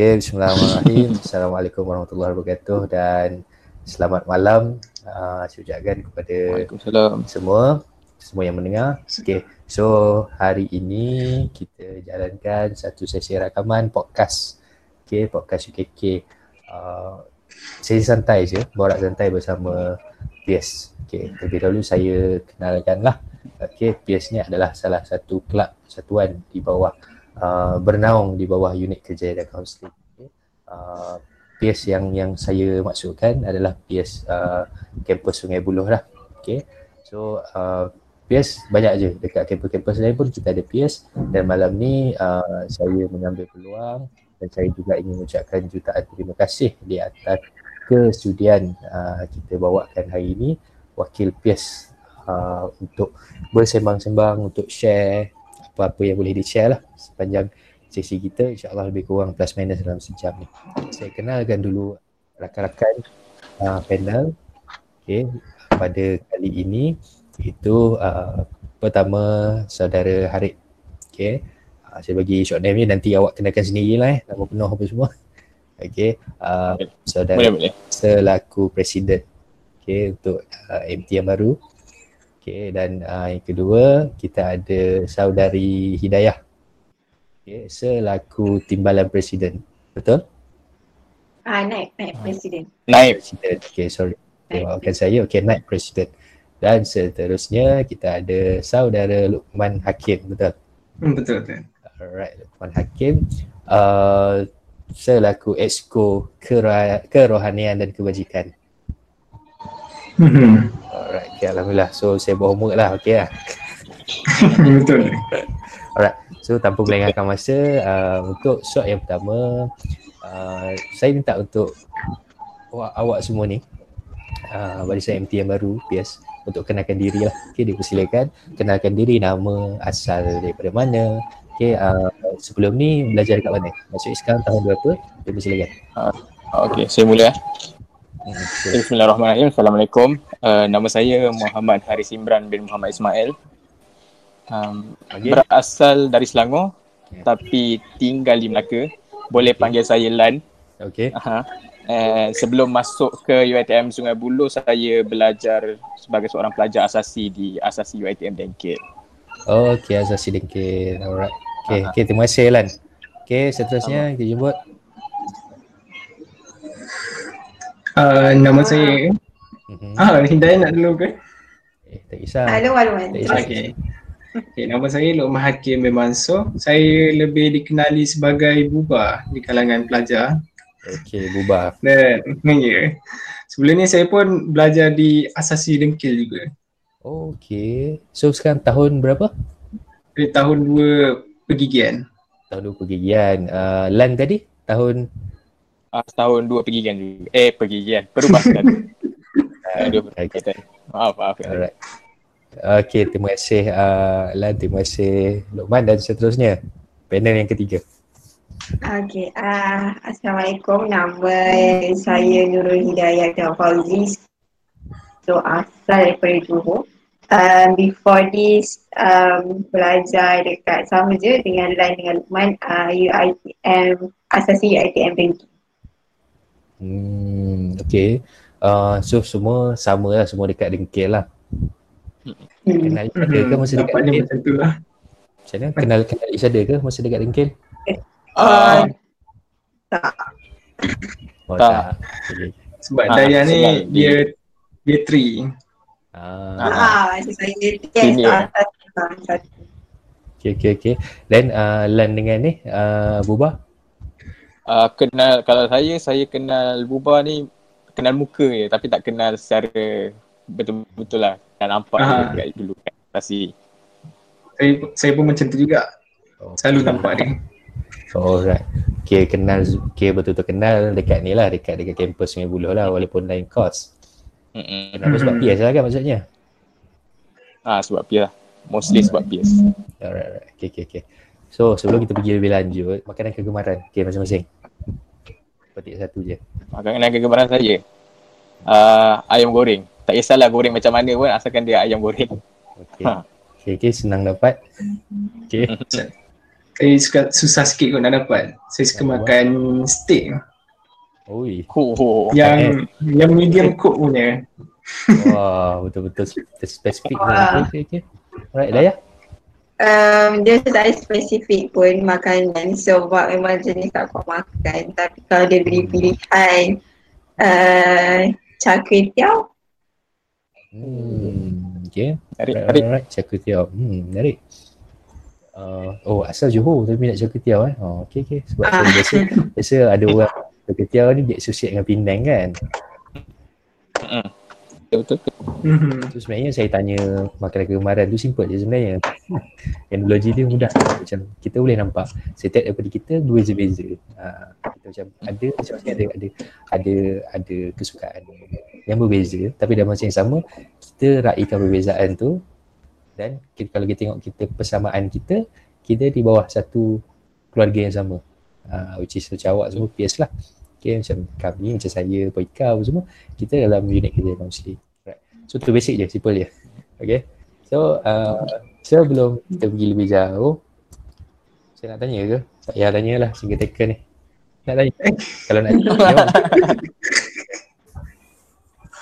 Okay, bismillahirrahmanirrahim. Assalamualaikum warahmatullahi wabarakatuh dan selamat malam uh, saya ucapkan kepada semua semua yang mendengar. Okay, so hari ini kita jalankan satu sesi rakaman podcast. Okay, podcast UKK. Uh, sesi santai je, borak santai bersama Pies. Okay, terlebih dahulu saya kenalkan lah. Okay, Pies ni adalah salah satu kelab satuan di bawah uh, bernaung di bawah unit kerja dan kaunseling. Uh, PS yang yang saya maksudkan adalah PS uh, kampus Sungai Buloh lah. Okay. So uh, PS banyak je dekat kampus-kampus lain pun kita ada PS dan malam ni uh, saya mengambil peluang dan saya juga ingin mengucapkan jutaan terima kasih di atas kesudian uh, kita bawakan hari ini wakil PS uh, untuk bersembang-sembang untuk share apa-apa yang boleh di-share lah sepanjang sesi kita insyaAllah lebih kurang plus minus dalam sejam ni saya kenalkan dulu rakan-rakan uh, panel okay, pada kali ini itu uh, pertama saudara Harid okay. Uh, saya bagi short name ni nanti awak kenalkan sendiri lah eh nama penuh apa semua okay. uh, saudara boleh, boleh. selaku presiden okay, untuk uh, MT yang baru Okay, dan uh, yang kedua kita ada saudari Hidayah. Okay, selaku timbalan presiden. Betul? Ah, uh, naik, naik presiden. Naik presiden. Okay, sorry. Maafkan saya. Okay, naik presiden. Dan seterusnya kita ada saudara Lukman Hakim. Betul? Hmm, betul, betul. Alright, Lukman Hakim. Uh, selaku exco kerohanian dan kebajikan. Hmm. Okay, Alhamdulillah. So, saya buat homework lah, okay lah. Betul. Alright, so tanpa melengahkan masa, uh, untuk shot yang pertama, uh, saya minta untuk awak, awak semua ni, uh, barisan MT yang baru, PS, untuk kenalkan diri lah. Okay, dipersilakan. Kenalkan diri, nama, asal daripada mana. Okay, uh, sebelum ni belajar dekat mana? Maksudnya sekarang tahun berapa? Dipersilakan. Uh, okay, saya mula. Okay. Bismillahirrahmanirrahim. Assalamualaikum. Uh, nama saya Muhammad Haris Imran bin Muhammad Ismail. Um, okay. Berasal dari Selangor okay. tapi tinggal di Melaka. Boleh okay. panggil saya Lan. Okey. Uh-huh. Uh, sebelum masuk ke UiTM Sungai Buloh, saya belajar sebagai seorang pelajar asasi di Asasi UiTM Dengkil. Oh, okey, Asasi Dengkil. Alright. Okey, uh-huh. okay, terima kasih Lan. Okey, seterusnya kita jemput Uh, nama saya mm-hmm. Ah, Hidayah nak dulu ke? Eh, tak kisah. Halo, halo. Okay. okay. nama saya Luqman Hakim bin Mansur. Saya lebih dikenali sebagai Buba di kalangan pelajar. Okey, Buba. Dan, ya. Yeah. Sebelum ni saya pun belajar di Asasi Dengkil juga. Okey. So sekarang tahun berapa? Di tahun dua pergigian. Tahun dua pergigian. Uh, Lan tadi? Tahun uh, setahun dua pergi kan juga. Eh pergi kan. Perubahkan. uh, dua pergi Maaf, maaf. Alright. Okay, terima kasih uh, Lan, terima kasih Luqman dan seterusnya panel yang ketiga. Okay, uh, Assalamualaikum. Nama saya Nurul Hidayah dan Fauzi. So, asal daripada Johor. Um, before this, um, belajar dekat sama je dengan Lan dengan Luqman, uh, UITM, asasi UITM Banking. Hmm, okay. Uh, so semua sama lah, semua dekat dengkil lah. Hmm. Kenal each other ke masa dekat dengkil? Macam tu lah. Macam mana? Kenal, kenal each other ke masa dekat dengkil? Uh, tak. Oh, tak. tak. Okay. Sebab ha, Daya ni dia dia three. Ah, ah macam saya dia. Okay, okay, okay. Then uh, Lan dengan ni, uh, Buba? Uh, kenal kalau saya saya kenal Buba ni kenal muka je tapi tak kenal secara betul-betul lah. Dan nampak uh dia dulu kan pasti saya saya pun macam tu juga. Oh. selalu nampak dia. Oh, alright. Okay kenal okay betul-betul kenal dekat ni lah dekat dekat kampus Sungai Buloh lah walaupun lain kos Mm-mm. kenapa sebab PS lah kan maksudnya? Ah sebab PS lah. Mostly sebab PS alright alright. Okay okay okay. So sebelum kita pergi lebih lanjut, makanan kegemaran. Okay masing-masing. Petik satu je. Makanan kegemaran saya. Uh, ayam goreng. Tak kisahlah goreng macam mana pun asalkan dia ayam goreng. Okay. Ha. Okay, okay, senang dapat. Okay. Saya suka susah sikit kot nak dapat. Saya suka oh, makan steak. Oi. Oh, oh. Yang eh. yang medium cook punya. Wah, betul-betul spesifik. Okay, okay. Alright, dah ya? Um, dia tak ada spesifik pun makanan. Sebab memang jenis tak kuat makan. Tapi kalau dia beri pilihan uh, cakwe tiao hmm, okay menarik menarik right, cakwe tiao hmm, menarik uh, oh asal Johor tapi nak cakwe tiao eh. Oh, okay okay sebab ah. biasa, biasa ada orang cakwe tiao ni dia associate dengan Penang kan? Hmm betul betul. Mm-hmm. So sebenarnya saya tanya makanan kegemaran tu simple je sebenarnya. Analogi dia mudah. Macam kita boleh nampak setiap daripada kita dua je beza. Ha, kita macam ada macam ada ada ada ada kesukaan yang berbeza tapi dalam masa yang sama kita raikan perbezaan tu dan kita, kalau kita tengok kita persamaan kita kita di bawah satu keluarga yang sama. Ha, which is macam awak semua peers lah. Okay, macam kami, macam saya, Poika apa semua Kita dalam unit kerja Muslim right. So tu basic je, simple je. Okay? So, uh, sebelum kita pergi lebih jauh Saya nak tanya ke? Tak payah tanya lah, single taker ni. Nak tanya? Kalau nak tanya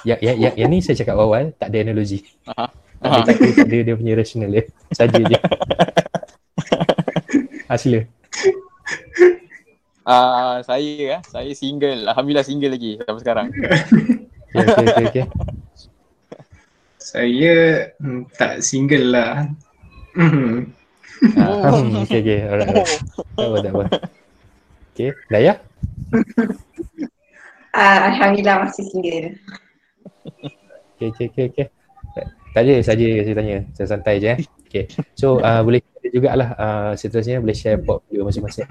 Ya, ya, ya, yang ni saya cakap awal, tak ada analogi uh-huh. Tak ada, tak ada dia punya rational dia. Saja je. Ha, sila Uh, saya eh, saya single. Alhamdulillah single lagi sampai sekarang. okay, okay, okay, okay. Saya hmm, tak single lah. Hmm. Uh, okay, okay. Alright, alright. Tak apa, tak apa. Okay, Daya? Uh, Alhamdulillah masih single. Okay, okay, okay. okay. Saja saja saya tanya. Saya santai je eh. Okay. So, uh, boleh jugalah uh, seterusnya boleh share portfolio masing-masing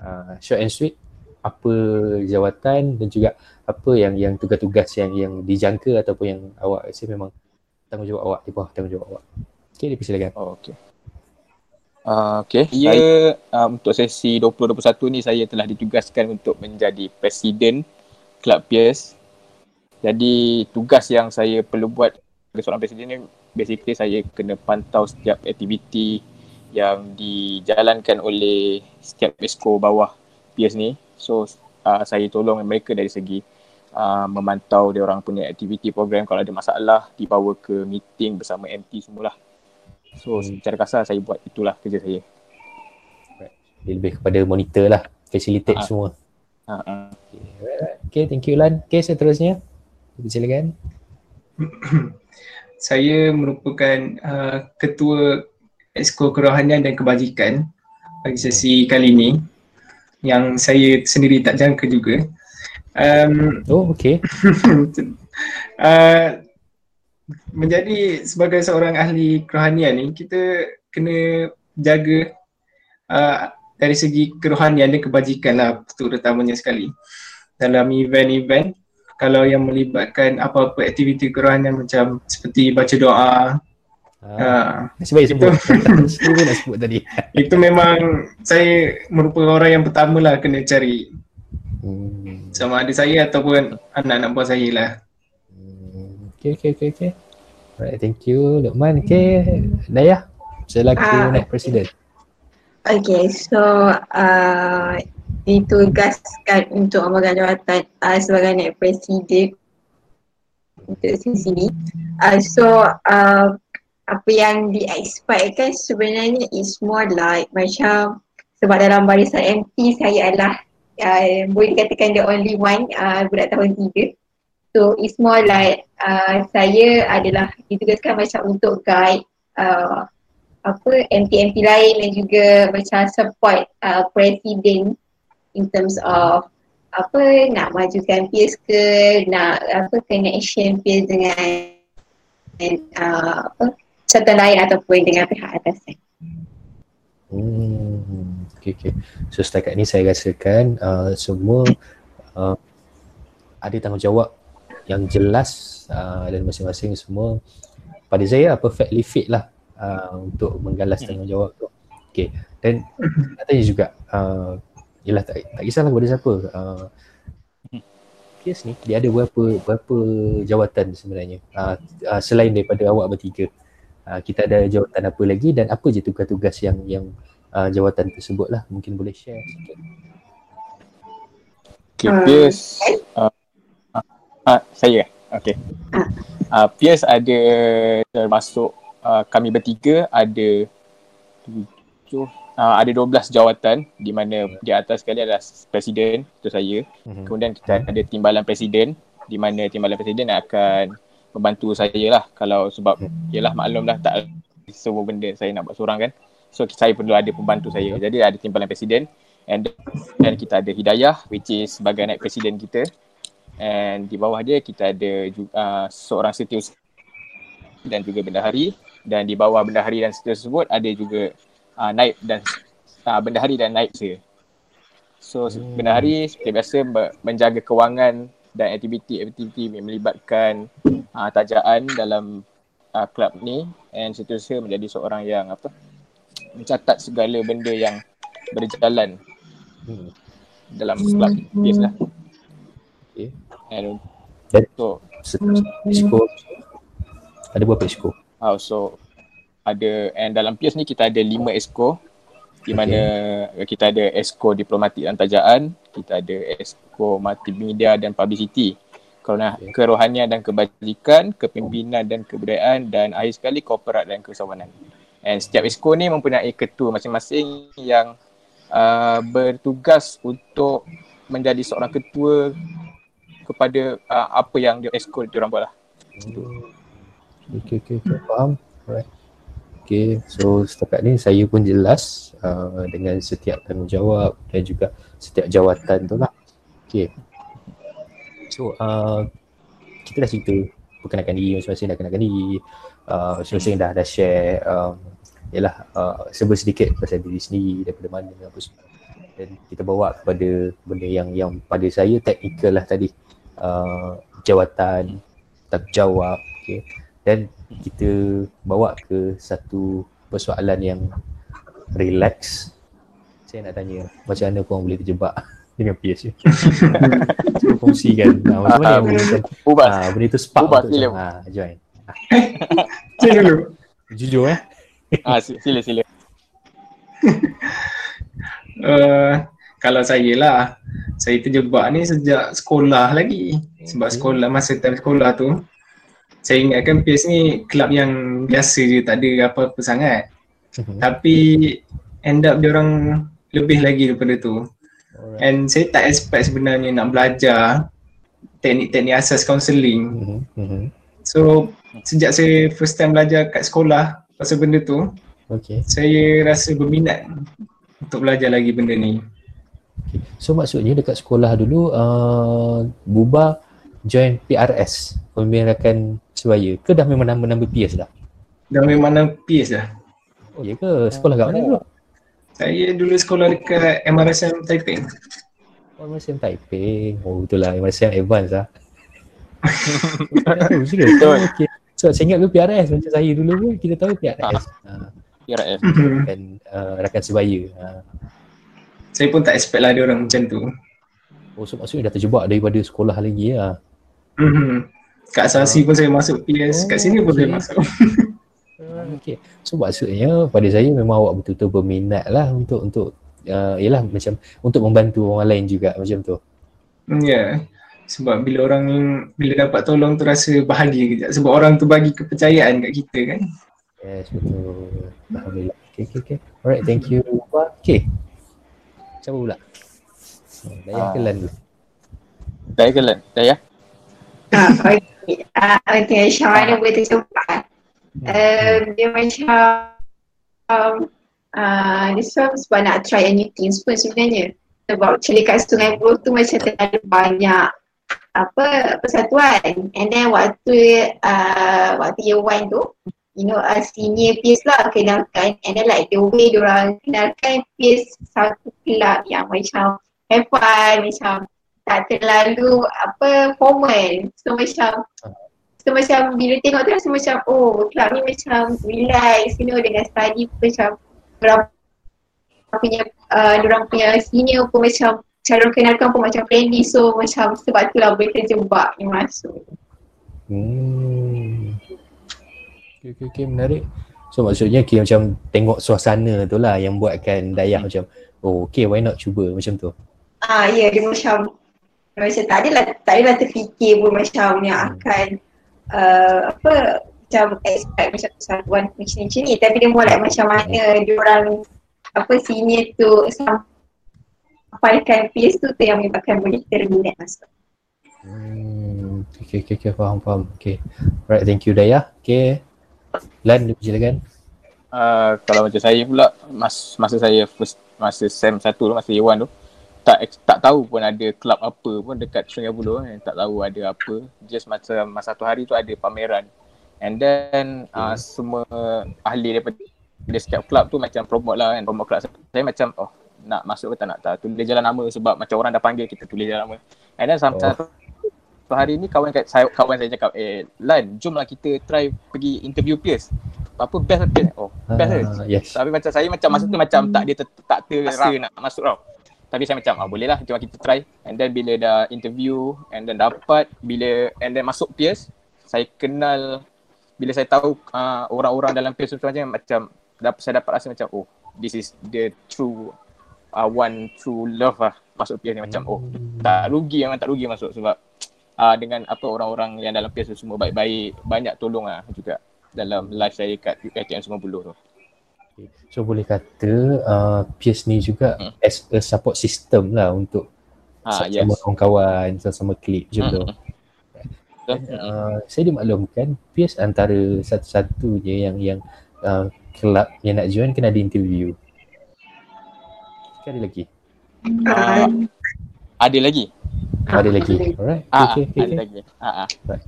uh, short and sweet apa jawatan dan juga apa yang yang tugas-tugas yang yang dijangka ataupun yang awak rasa memang tanggungjawab awak di bawah tanggungjawab awak. Okey, dipersilakan. Oh, okey. Uh, okay, ya saya, uh, untuk sesi 2021 ni saya telah ditugaskan untuk menjadi presiden Club Peers. Jadi tugas yang saya perlu buat sebagai seorang presiden ni basically saya kena pantau setiap aktiviti yang dijalankan oleh setiap esko bawah PS ni. So uh, saya tolong mereka dari segi uh, memantau dia orang punya aktiviti program kalau ada masalah dibawa ke meeting bersama MT semualah. So hmm. secara kasar saya buat itulah kerja saya. Dia lebih kepada monitor lah, facilitate uh-huh. semua. Uh-huh. Okay. okay, thank you Lan. Okay, seterusnya. Silakan. saya merupakan uh, ketua Exco Kerohanian dan Kebajikan bagi sesi kali ini yang saya sendiri tak jangka juga. Um, oh, okay. uh, menjadi sebagai seorang ahli kerohanian ni, kita kena jaga uh, dari segi kerohanian dan kebajikan lah terutamanya sekali. Dalam event-event, kalau yang melibatkan apa-apa aktiviti kerohanian macam seperti baca doa, Ha. Nasib baik sebut. Sebut nak sebut tadi. Itu memang saya merupakan orang yang pertama lah kena cari. Hmm. Sama ada saya ataupun anak-anak buah saya lah. Hmm. Okay, okay, okay, okay. Alright, thank you Luqman. Okay, Daya, selaku uh, naik presiden. Okay, so uh, ditugaskan untuk amalkan jawatan uh, sebagai naik presiden untuk sisi ni. Uh, so, uh, apa yang di expect kan sebenarnya is more like macam sebab dalam barisan MT saya adalah uh, boleh dikatakan the only one uh, budak tahun tiga. So it's more like uh, saya adalah ditugaskan macam untuk guide uh, apa MT-MT lain dan juga macam support uh, presiden in terms of apa nak majukan peers ke nak apa connection peers dengan uh, apa serta lain ataupun dengan pihak atas. Hmm, okay, okay. So setakat ni saya rasakan uh, semua uh, ada tanggungjawab yang jelas uh, dan masing-masing semua pada saya perfectly fit lah uh, untuk menggalas hmm. tanggungjawab tu. Okay, dan nak tanya juga, uh, yelah tak, tak kisahlah kepada siapa. Uh, Kes ni dia ada berapa berapa jawatan sebenarnya uh, uh, selain daripada awak bertiga uh, kita ada jawatan apa lagi dan apa je tugas-tugas yang yang uh, jawatan tersebut lah. Mungkin boleh share sikit. Okay, Pierce uh, uh, uh, saya. Okay. Uh, Pierce ada termasuk uh, kami bertiga ada tujuh uh, ada 12 jawatan di mana di atas sekali adalah presiden itu saya. Mm-hmm. kemudian kita ada timbalan presiden di mana timbalan presiden akan membantu saya lah. Kalau sebab ialah maklum lah tak semua benda saya nak buat seorang kan. So saya perlu ada pembantu saya. Jadi ada timbalan presiden. And then kita ada Hidayah which is sebagai naik presiden kita. And di bawah dia kita ada juga, uh, seorang setiausaha dan juga bendahari. Dan di bawah bendahari dan setiausaha tersebut ada juga uh, naib dan uh, bendahari dan naib saya. So hmm. bendahari seperti biasa menjaga kewangan dan aktiviti-aktiviti yang melibatkan uh, tajaan dalam uh, kelab ni and setiausaha menjadi seorang yang apa mencatat segala benda yang berjalan hmm. dalam kelab hmm. biasalah. Okay. And so, Exco ada berapa exco? Oh, so ada and dalam PS ni kita ada lima exco di mana okay. kita ada exco diplomatik dan tajaan, kita ada exco multimedia dan publicity. Kerana okay. kerohanian dan kebajikan, kepimpinan dan kebudayaan dan akhir sekali korporat dan kesawanan. And setiap exco ni mempunyai ketua masing-masing yang uh, bertugas untuk menjadi seorang ketua kepada uh, apa yang dia eskol dia orang buat lah. Okay, okay, okay, faham. Alright. Okay, so setakat ni saya pun jelas uh, dengan setiap tanggungjawab dan juga setiap jawatan tu lah. Okay. So, uh, kita dah cerita perkenalkan diri masing-masing dah kenalkan diri. Uh, masing-masing dah, dah share um, ialah uh, serba sedikit pasal diri sendiri daripada mana apa semua dan kita bawa kepada benda yang yang pada saya teknikal lah tadi uh, jawatan jawab okay. dan kita bawa ke satu persoalan yang relax. Saya nak tanya macam mana korang boleh terjebak dengan PS ni cuba kongsikan. Uh, macam mana yang boleh uh, benda tu spark Ubah, untuk uh, join. Jujur eh? Ah, sila sila. uh, kalau saya lah, saya terjebak ni sejak sekolah lagi. Sebab sekolah, masa time sekolah tu, saya ingatkan PS ni kelab yang biasa je, tak ada apa-apa sangat. Mhm. Tapi end up dia orang lebih lagi daripada tu. And saya tak expect sebenarnya nak belajar teknik-teknik asas counselling. Mhm, mhm. So sejak saya first time belajar kat sekolah, pasal benda tu okay. saya rasa berminat untuk belajar lagi benda ni okay. so maksudnya dekat sekolah dulu uh, Buba join PRS pembimbing rakan sebaya ke dah memang nama-nama PS dah? dah memang nama PS dah oh iya ke? sekolah kat mana dulu? saya dulu sekolah dekat MRSM Taiping Oh, MRSM Taiping. Oh, betul lah. MRSM advance lah. oh, serius? Okay. So saya ingat tu PRS macam saya dulu pun kita tahu PRS. Ah. Uh, PRS dan uh, rakan sebaya. Uh. Saya pun tak expect lah dia orang macam tu. Oh so maksudnya dah terjebak daripada sekolah lagi ya. Mm-hmm. Kat Sasi pun saya masuk PS, oh, kat sini pun okay. saya masuk. okay. So maksudnya pada saya memang awak betul-betul berminat lah untuk untuk uh, yalah macam untuk membantu orang lain juga macam tu. Ya. Yeah sebab bila orang bila dapat tolong tu rasa bahagia kejap sebab orang tu bagi kepercayaan kat kita kan yes betul alhamdulillah okay okay okay alright thank you okay siapa pula Daya uh, Kelan dulu Daya Kelan Daya ah okay uh, okay Syahana boleh terjumpa um, dia macam um, uh, sebab nak try a new things pun sebenarnya. Sebab celikat sungai buruh tu macam terlalu banyak apa persatuan. And then waktu uh, waktu year one tu you know a senior peers lah kenalkan. And then like the way diorang kenalkan peers satu kelab yang macam have fun macam tak terlalu apa formal so macam so macam bila tengok tu rasa macam oh kelab ni macam relax you know dengan study macam diorang punya uh, diorang punya senior pun macam cara kenalkan pun macam friendly so macam sebab tu lah boleh terjebak yang masuk. Hmm. Okay, okay, okay, menarik. So maksudnya kira macam tengok suasana tu lah yang buatkan Dayah hmm. macam oh okay why not cuba macam tu. Ah ya yeah, dia macam macam tak adalah tak adalah terfikir pun macam yang hmm. akan uh, apa macam expect macam satuan macam macam ni tapi dia more like macam mana dia orang apa senior tu sampaikan piece tu tu yang menyebabkan boleh terminate masuk. Hmm, okay, okay, okay, faham, faham. Okay. Right, thank you Daya. Okay. Lan, silakan. Uh, kalau macam saya pula, mas, masa saya first, masa SEM satu tu, masa year one tu, tak tak tahu pun ada club apa pun dekat Sungai Buloh kan. Tak tahu ada apa. Just masa, masa satu hari tu ada pameran. And then uh, semua ahli daripada dia setiap club tu macam promote lah kan. Promote club. Saya macam, oh nak masuk ke tak nak tak. Tulis jalan nama sebab macam orang dah panggil kita tulis jalan nama. And then sampai oh satu hari ni kawan saya kawan saya cakap eh Lan jomlah kita try pergi interview Pierce apa best Pierce oh best uh, yes. tapi macam saya macam masa tu macam tak dia tak terasa nak masuk tau tapi saya macam ah boleh lah jom kita try and then bila dah interview and then dapat bila and then masuk Pierce saya kenal bila saya tahu uh, orang-orang dalam Pierce macam macam dapat saya dapat rasa macam oh this is the true uh, one true love lah masuk Pierce ni macam oh tak rugi memang tak rugi masuk sebab uh, dengan apa orang-orang yang dalam PS semua baik-baik banyak tolong lah juga dalam live saya kat UiTM 90 tu. So boleh kata uh, PS ni juga hmm. as a support system lah untuk ha, sama yes. kawan-kawan, sama klik macam hmm. tu. Uh, saya dimaklumkan PS antara satu-satunya yang yang uh, kelab yang nak join kena ada interview. Ada lagi? Uh, ada lagi? Ada lagi. Alright. Ah, okay, okay, ada lagi. Ah, ah. Right.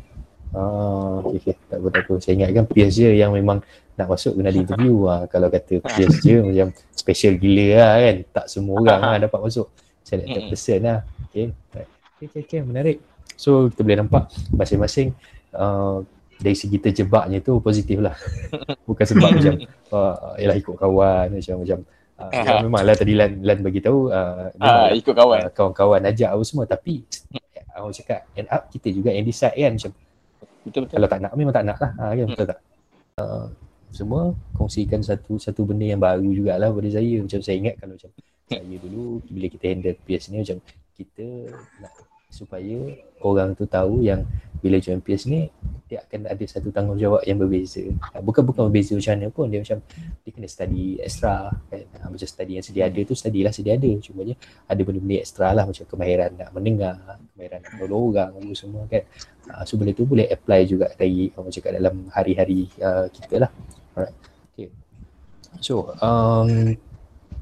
Oh, okay, okay. Tak apa, tak apa. Saya ingatkan peers je yang memang nak masuk kena di interview. Ha. Kalau kata peers je macam special gila lah kan. Tak semua orang lah dapat masuk. Saya nak mm person lah. Okay. Right. okay, okay, okay. Menarik. So, kita boleh nampak masing-masing uh, dari segi terjebaknya tu positif lah. Bukan sebab macam, uh, yalah ikut kawan macam macam Uh, ya, memanglah tadi Lan, Lan bagi tahu uh, uh, ikut kawan. Uh, kawan-kawan ajak apa semua tapi aku cakap end up kita juga yang decide kan macam betul, betul. kalau tak nak memang tak nak lah uh, kan betul tak uh, semua kongsikan satu satu benda yang baru jugalah pada saya macam saya ingat kalau macam saya dulu bila kita handle PS ni macam kita nak supaya orang tu tahu yang bila join PS ni dia akan ada satu tanggungjawab yang berbeza. Ha, bukan bukan berbeza macam mana pun dia macam dia kena study extra kan. Ha, macam study yang sedia ada tu study lah sedia ada. Cuma je ada benda-benda extra lah macam kemahiran nak mendengar, kemahiran nak tolong orang semua kan. Ha, so benda tu boleh apply juga dari macam cakap dalam hari-hari uh, kita lah. Alright. Okay. So um,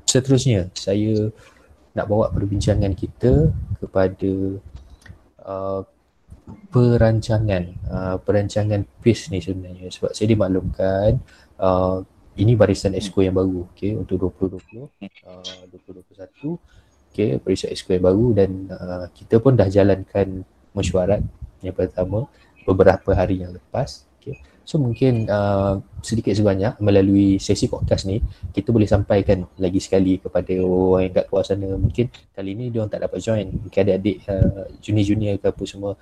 seterusnya saya nak bawa perbincangan kita kepada Uh, perancangan uh, perancangan PIS ni sebenarnya sebab saya dimaklumkan uh, ini barisan exco yang baru okey untuk 2020 uh, 2021 okey barisan exco yang baru dan uh, kita pun dah jalankan mesyuarat yang pertama beberapa hari yang lepas So mungkin uh, sedikit sebanyak melalui sesi podcast ni kita boleh sampaikan lagi sekali kepada orang yang kat luar sana. Mungkin kali ni dia tak dapat join. Mungkin adik-adik uh, junior-junior ke apa semua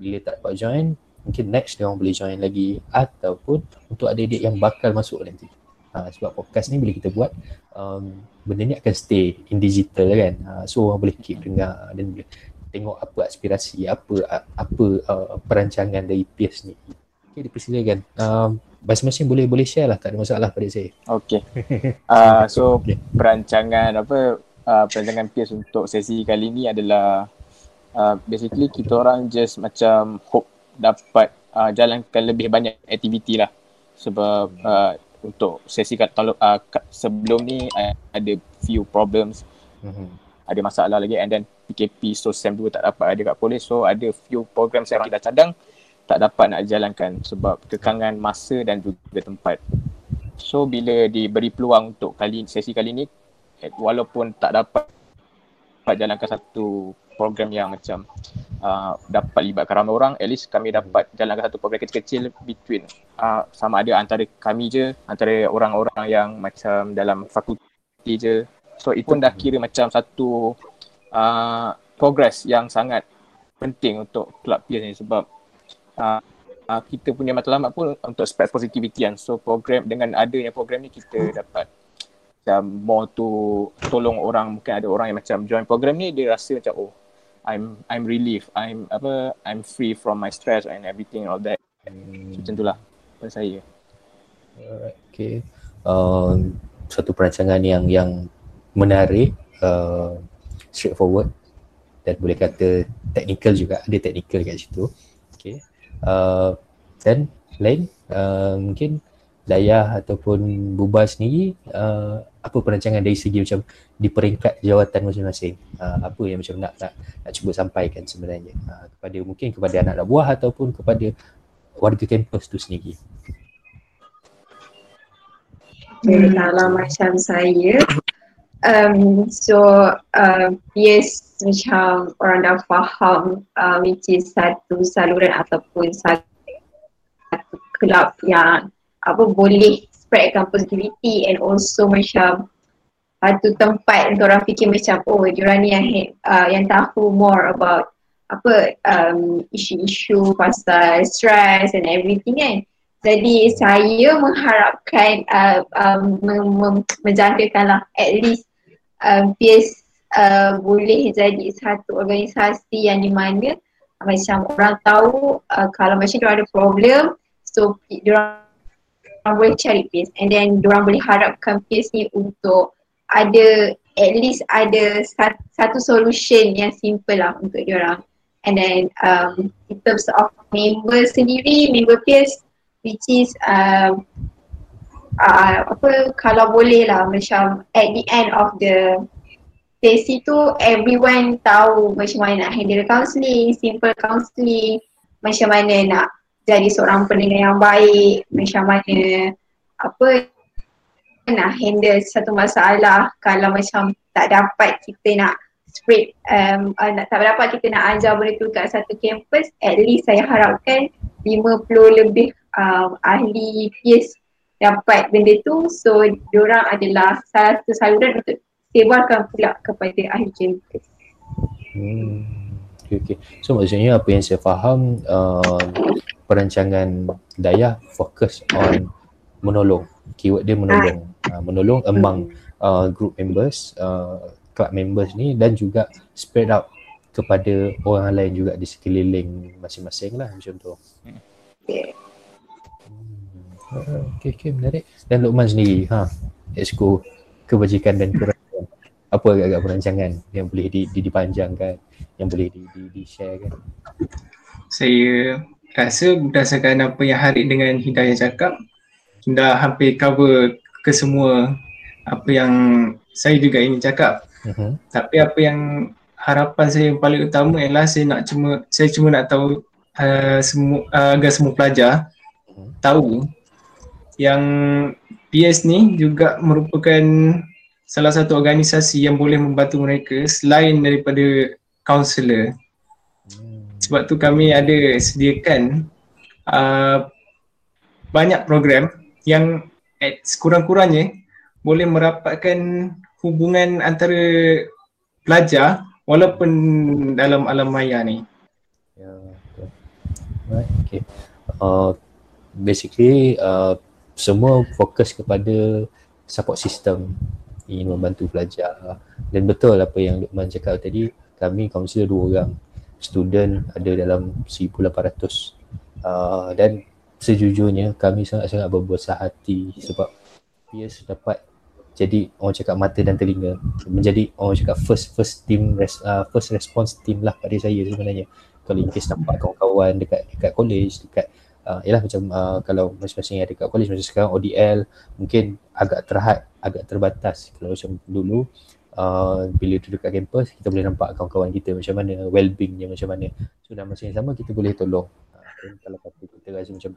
bila tak dapat join mungkin next dia orang boleh join lagi. Ataupun untuk adik-adik yang bakal masuk nanti. Uh, sebab podcast ni bila kita buat um, benda ni akan stay in digital kan. Uh, so orang boleh keep dengar dan boleh tengok apa aspirasi apa apa uh, perancangan dari PS ni Okay, dipersilakan. Um, masing-masing boleh boleh share lah, tak ada masalah pada saya. Okay. Uh, so, okay. perancangan apa, uh, perancangan PS untuk sesi kali ni adalah uh, basically kita orang just macam hope dapat uh, jalankan lebih banyak aktiviti lah. Sebab uh, untuk sesi kat, uh, sebelum ni uh, ada few problems. Mm-hmm. Ada masalah lagi and then PKP so SEM 2 tak dapat ada kat polis so ada few programs yang kita cadang tak dapat nak jalankan sebab kekangan masa dan juga tempat. So bila diberi peluang untuk kali sesi kali ni eh, walaupun tak dapat dapat jalankan satu program yang macam uh, dapat libatkan ramai orang, at least kami dapat jalankan satu program kecil-kecil between uh, sama ada antara kami je, antara orang-orang yang macam dalam fakulti je. So itu dah kira macam satu uh, progress yang sangat penting untuk club peers ni sebab uh, uh, kita punya matlamat pun untuk spread positivity kan. So program dengan adanya program ni kita dapat macam more to tolong orang. Mungkin ada orang yang macam join program ni dia rasa macam oh I'm I'm relief I'm apa I'm free from my stress and everything all that. Hmm. macam itulah pada saya. Alright okay. Um, satu perancangan yang yang menarik uh, straightforward. Dan boleh kata technical juga. Ada technical kat situ. Okay uh, dan lain uh, mungkin Dayah ataupun Buba sendiri uh, apa perancangan dari segi macam di peringkat jawatan masing-masing? Uh, apa yang macam nak nak, nak cuba sampaikan sebenarnya? Uh, kepada mungkin kepada anak-anak buah ataupun kepada warga kampus tu sendiri. Kalau macam saya um, so uh, yes macam orang dah faham uh, which is satu saluran ataupun satu kelab yang apa boleh spreadkan positivity and also macam satu tempat untuk orang fikir macam oh diorang ni yang, uh, yang tahu more about apa um, isu-isu pasal stress and everything kan. Jadi saya mengharapkan uh, um, menjangkakan lah at least um, PS uh, boleh jadi satu organisasi yang di mana macam orang tahu uh, kalau macam dia ada problem so diorang boleh cari peers and then diorang boleh harapkan peers ni untuk ada at least ada satu, satu solution yang simple lah untuk diorang. And then um, in terms of member sendiri, member peers which is um, uh, apa kalau boleh lah macam at the end of the sesi tu everyone tahu macam mana nak handle counselling, simple counselling, macam mana nak jadi seorang pendengar yang baik, macam mana apa nak handle satu masalah. Kalau macam tak dapat kita nak spread um, uh, tak dapat kita nak ajar benda tu kat satu campus at least saya harapkan 50 lebih um, ahli peers dapat benda tu so diorang adalah salah satu saluran untuk sebarkan pula kepada ahli campus hmm. okay, okay. so maksudnya apa yang saya faham uh, perancangan daya fokus on menolong keyword dia menolong uh, menolong among uh, group members uh, club members ni dan juga spread out kepada orang lain juga di sekeliling masing-masing lah macam tu okay. Okay, okay, menarik. Dan Luqman sendiri, ha, Exco kebajikan dan kerasan. Apa agak-agak perancangan yang boleh di, di, dipanjangkan, yang boleh di, di, di share kan? Saya rasa berdasarkan apa yang Harik dengan Hidayah cakap, dah hampir cover ke semua apa yang saya juga ingin cakap. Uh-huh. Tapi apa yang harapan saya yang paling utama ialah saya nak cuma saya cuma nak tahu uh, semua uh, agar semua pelajar uh-huh. tahu yang PS ni juga merupakan salah satu organisasi yang boleh membantu mereka selain daripada kaunselor. Hmm. Sebab tu kami ada sediakan uh, banyak program yang at sekurang-kurangnya boleh merapatkan hubungan antara pelajar walaupun dalam alam maya ni. Ya, yeah, right, okay. Uh, basically, uh, semua fokus kepada support system. Ingin membantu pelajar. Dan betul apa yang Luqman cakap tadi kami kaunselor dua orang student ada dalam 1800 uh, dan sejujurnya kami sangat-sangat berbesar hati sebab Pierce dapat jadi orang cakap mata dan telinga. Menjadi orang cakap first first team res, uh, first response team lah pada saya sebenarnya. Kalau in case nampak kawan-kawan dekat dekat college dekat uh, yalah macam uh, kalau masing-masing ada dekat college macam sekarang ODL mungkin agak terhad agak terbatas. Kalau macam dulu uh, bila duduk kat kampus kita boleh nampak kawan-kawan kita macam mana well-beingnya macam mana. So dalam masa yang sama kita boleh tolong. Dan kalau kata kita rasa macam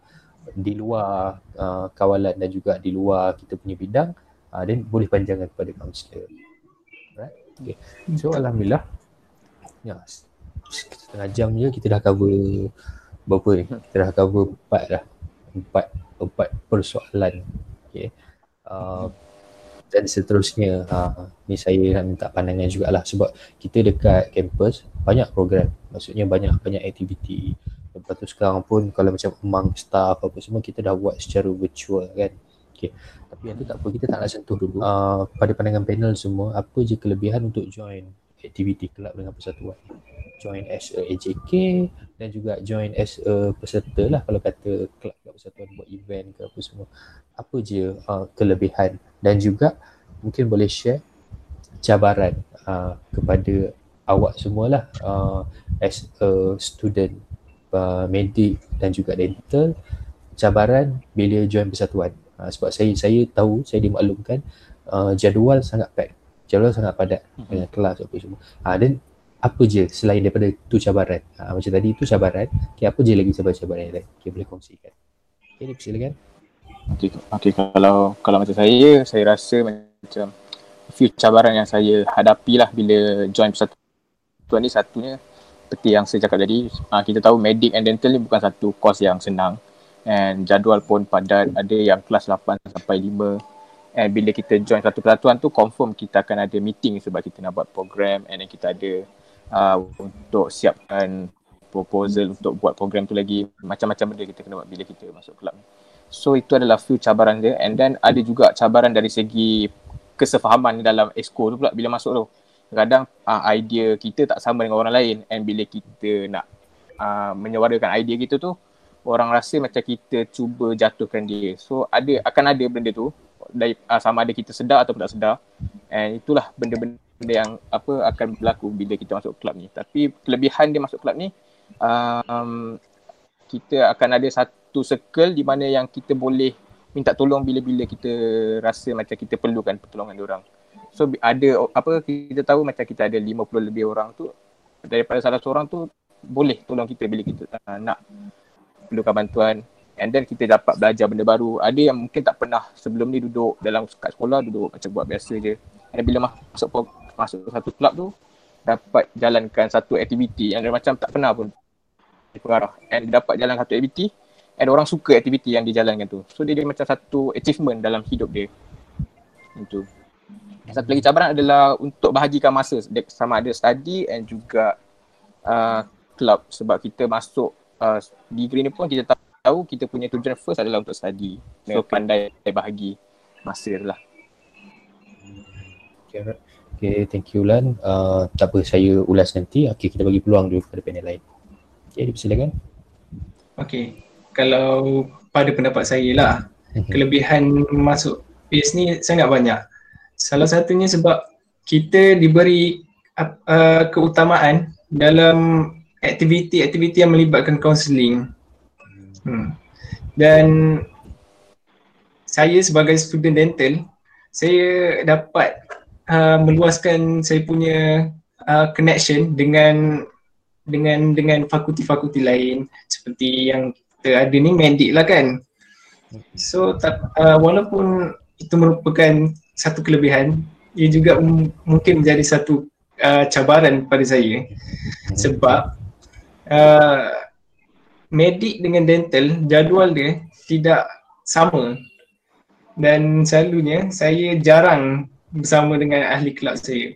di luar uh, kawalan dan juga di luar kita punya bidang uh, then boleh panjangkan kepada kaunselor right okay. so alhamdulillah. Ya setengah jam je kita dah cover berapa ni? Kita dah cover empat dah. Empat empat persoalan. Okay. uh, dan seterusnya. Uh, ni saya nak minta pandangan jugalah. Sebab kita dekat kampus banyak program. Maksudnya banyak banyak aktiviti. Lepas tu sekarang pun kalau macam among staff apa semua kita dah buat secara virtual kan. Okay. Tapi yang tu tak apa, kita tak nak sentuh dulu. Uh, pada pandangan panel semua, apa je kelebihan untuk join aktiviti kelab dengan persatuan? Join as a AJK dan juga join as a peserta lah kalau kata kelab kelab persatuan buat event ke apa semua. Apa je uh, kelebihan dan juga mungkin boleh share cabaran uh, kepada awak semualah uh, as a student uh, medik dan juga dental cabaran bila join persatuan uh, sebab saya saya tahu saya dimaklumkan uh, jadual sangat pack jadual sangat padat. Dengan kelas apa semua. Uh, dan apa je selain daripada tu cabaran? Uh, macam tadi tu cabaran. Okay, apa je lagi cabaran-cabaran yang lain okay, boleh kongsikan? Okay, silakan. Okay, okay, kalau kalau macam saya saya rasa macam few cabaran yang saya hadapi lah bila join persatuan ni. Satunya seperti yang saya cakap tadi uh, kita tahu medic and dental ni bukan satu course yang senang. And jadual pun padat. Ada yang kelas 8 sampai 5 and bila kita join satu persatuan tu confirm kita akan ada meeting sebab kita nak buat program and then kita ada uh, untuk siapkan proposal untuk buat program tu lagi. Macam-macam benda kita kena buat bila kita masuk kelab so itu adalah few cabaran dia. And then ada juga cabaran dari segi kesefahaman dalam exco tu pula bila masuk tu. Kadang uh, idea kita tak sama dengan orang lain. And bila kita nak uh, menyuarakan idea kita tu orang rasa macam kita cuba jatuhkan dia. So ada akan ada benda tu dari uh, sama ada kita sedar atau tak sedar. And itulah benda-benda yang apa akan berlaku bila kita masuk kelab ni. Tapi kelebihan dia masuk kelab ni um, kita akan ada satu circle di mana yang kita boleh minta tolong bila-bila kita rasa macam kita perlukan pertolongan orang. So ada apa kita tahu macam kita ada 50 lebih orang tu daripada salah seorang tu boleh tolong kita bila kita uh, nak perlukan bantuan and then kita dapat belajar benda baru. Ada yang mungkin tak pernah sebelum ni duduk dalam kat sekolah duduk macam buat biasa je. And bila masuk masuk satu kelab tu dapat jalankan satu aktiviti yang dia macam tak pernah pun dipengarah and dapat jalan satu aktiviti and orang suka aktiviti yang dijalankan tu. So dia, dia macam satu achievement dalam hidup dia. Itu. Satu lagi cabaran adalah untuk bahagikan masa sama ada study and juga uh, club sebab kita masuk uh, degree ni pun kita tahu kita punya tujuan first adalah untuk study. So okay. pandai bahagi masa lah. Okay, okay thank you Lan. Uh, tak apa saya ulas nanti. Okay kita bagi peluang dulu kepada panel lain. Okay dipersilakan. Okay kalau pada pendapat saya lah mhm. kelebihan masuk PACE ni sangat banyak. Salah satunya sebab kita diberi uh, keutamaan dalam aktiviti-aktiviti yang melibatkan kaunseling. Hmm. Dan saya sebagai student dental, saya dapat uh, meluaskan saya punya uh, connection dengan dengan dengan fakulti-fakulti lain seperti yang kita ada ni medik lah kan. So tak, uh, walaupun itu merupakan satu kelebihan ia juga m- mungkin menjadi satu uh, cabaran pada saya sebab uh, medik dengan dental jadual dia tidak sama. Dan selalunya saya jarang bersama dengan ahli kelab saya.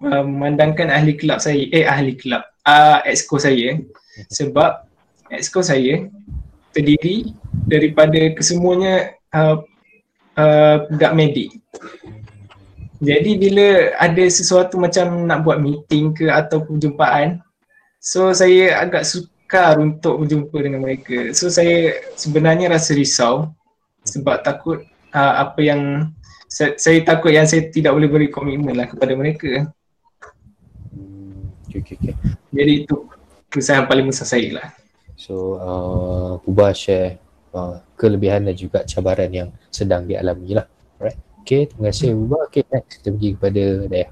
Uh, memandangkan ahli kelab saya eh ahli kelab uh, exco saya. Sebab exco saya terdiri daripada kesemuanya uh, uh, budak medik. Jadi bila ada sesuatu macam nak buat meeting ke atau perjumpaan, so saya agak sukar untuk berjumpa dengan mereka. So saya sebenarnya rasa risau sebab takut uh, apa yang saya, saya takut yang saya tidak boleh beri komitmen lah kepada mereka. Okay, okay, okay. Jadi itu kesan paling besar saya lah. So, uh, Puba share uh, kelebihan dan juga cabaran yang sedang dialami lah. Alright. Okay, terima kasih Uba. Okay, next kita pergi kepada Daya.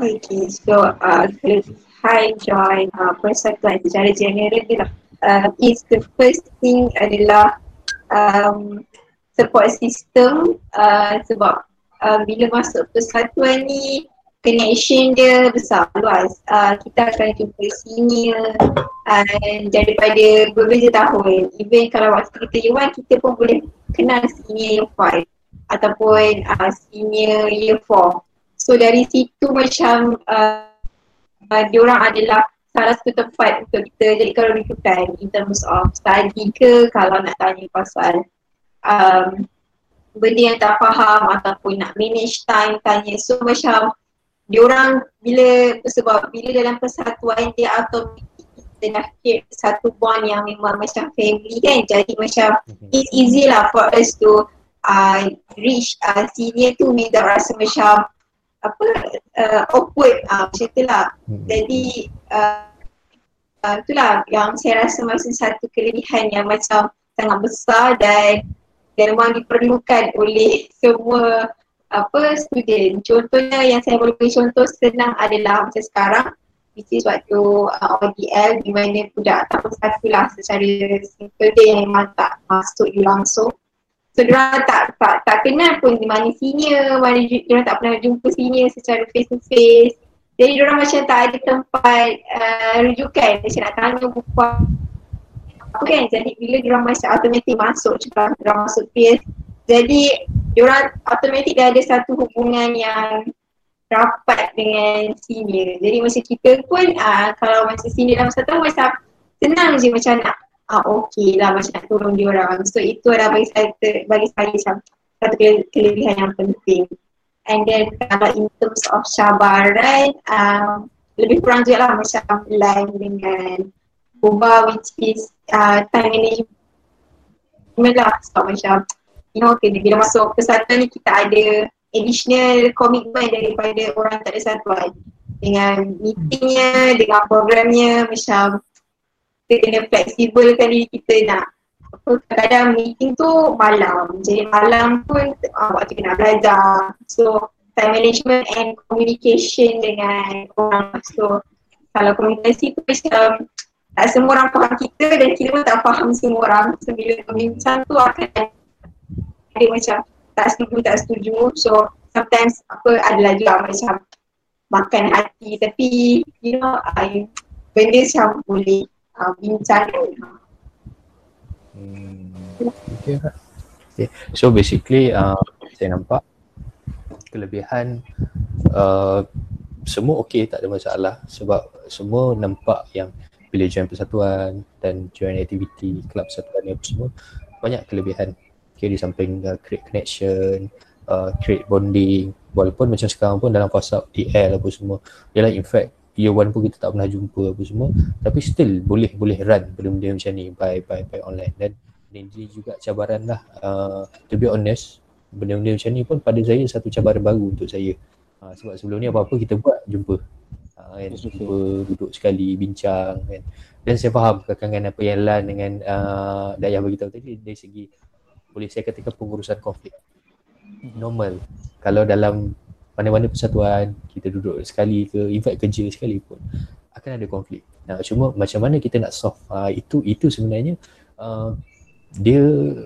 Okay, so uh, hi join uh, persatuan secara general ni lah. Uh, is the first thing adalah um, support system uh, sebab uh, bila masuk persatuan ni connection dia besar luas. Uh, kita akan jumpa senior uh, daripada berbeza tahun. Even kalau waktu kita year kita pun boleh kenal senior year five ataupun uh, senior year four. So dari situ macam uh, uh, diorang adalah salah satu tempat untuk kita jadikan rujukan in terms of study ke kalau nak tanya pasal um, benda yang tak faham ataupun nak manage time tanya so macam diorang bila sebab bila dalam persatuan dia atau kita dah create satu bond yang memang macam family kan jadi macam mhm. it's easy lah for us to uh, reach uh, senior tu without rasa macam apa uh, awkward uh, macam tu lah. Hmm. jadi uh, uh, itulah yang saya rasa masih satu kelebihan yang macam sangat besar dan dan memang diperlukan oleh semua apa student. Contohnya yang saya boleh beri contoh senang adalah macam sekarang which is waktu uh, ODL di mana budak tak satu lah secara simple dia yang memang tak masuk langsung So diorang tak, tak, tak kenal pun di mana senior, mana diorang tak pernah jumpa senior secara face to face. Jadi diorang macam tak ada tempat uh, rujukan, macam nak tanya buku apa kan. Jadi bila diorang macam automatik masuk, cepat diorang masuk PS. Jadi diorang automatik dah ada satu hubungan yang rapat dengan senior. Jadi macam kita pun uh, kalau macam senior dalam satu macam senang je macam nak ah okey lah macam nak tolong dia orang. So itu adalah bagi saya bagi saya macam satu kelebihan yang penting. And then kalau in terms of cabaran um, lebih kurang juga lah macam line dengan Boba which is uh, time management lah sebab macam you know okay, bila masuk kesatuan ni kita ada additional commitment daripada orang tak ada satuan dengan meetingnya, dengan programnya macam kita kena fleksibel diri kita nak. Apa kadang meeting tu malam. Jadi malam pun uh, waktu kita nak belajar. So time management and communication dengan orang. So kalau komunikasi tu macam tak semua orang faham kita dan kita pun tak faham semua orang. So bila bincang tu akan ada macam tak setuju tak setuju. So sometimes apa adalah juga macam makan hati. Tapi you know I, benda macam boleh uh, bincang hmm. okay. okay. So basically uh, saya nampak kelebihan uh, semua okey tak ada masalah sebab semua nampak yang bila join persatuan dan join aktiviti kelab persatuan ni apa semua banyak kelebihan okay, di samping uh, create connection uh, create bonding walaupun macam sekarang pun dalam fasa DL apa semua ialah in fact year one pun kita tak pernah jumpa apa semua. Tapi still boleh boleh run benda-benda macam ni by by by online. Dan ini juga cabaran lah uh, to be honest benda-benda macam ni pun pada saya satu cabaran baru untuk saya. Uh, sebab sebelum ni apa-apa kita buat jumpa. Uh, kan jumpa duduk sekali bincang kan. Dan saya faham kekangan apa yang Lan dengan uh, Dayah beritahu tadi dari segi boleh saya katakan pengurusan konflik. Normal. Kalau dalam mana-mana persatuan kita duduk sekali ke in fact kerja sekali pun akan ada konflik. Nah, cuma macam mana kita nak solve uh, itu itu sebenarnya uh, dia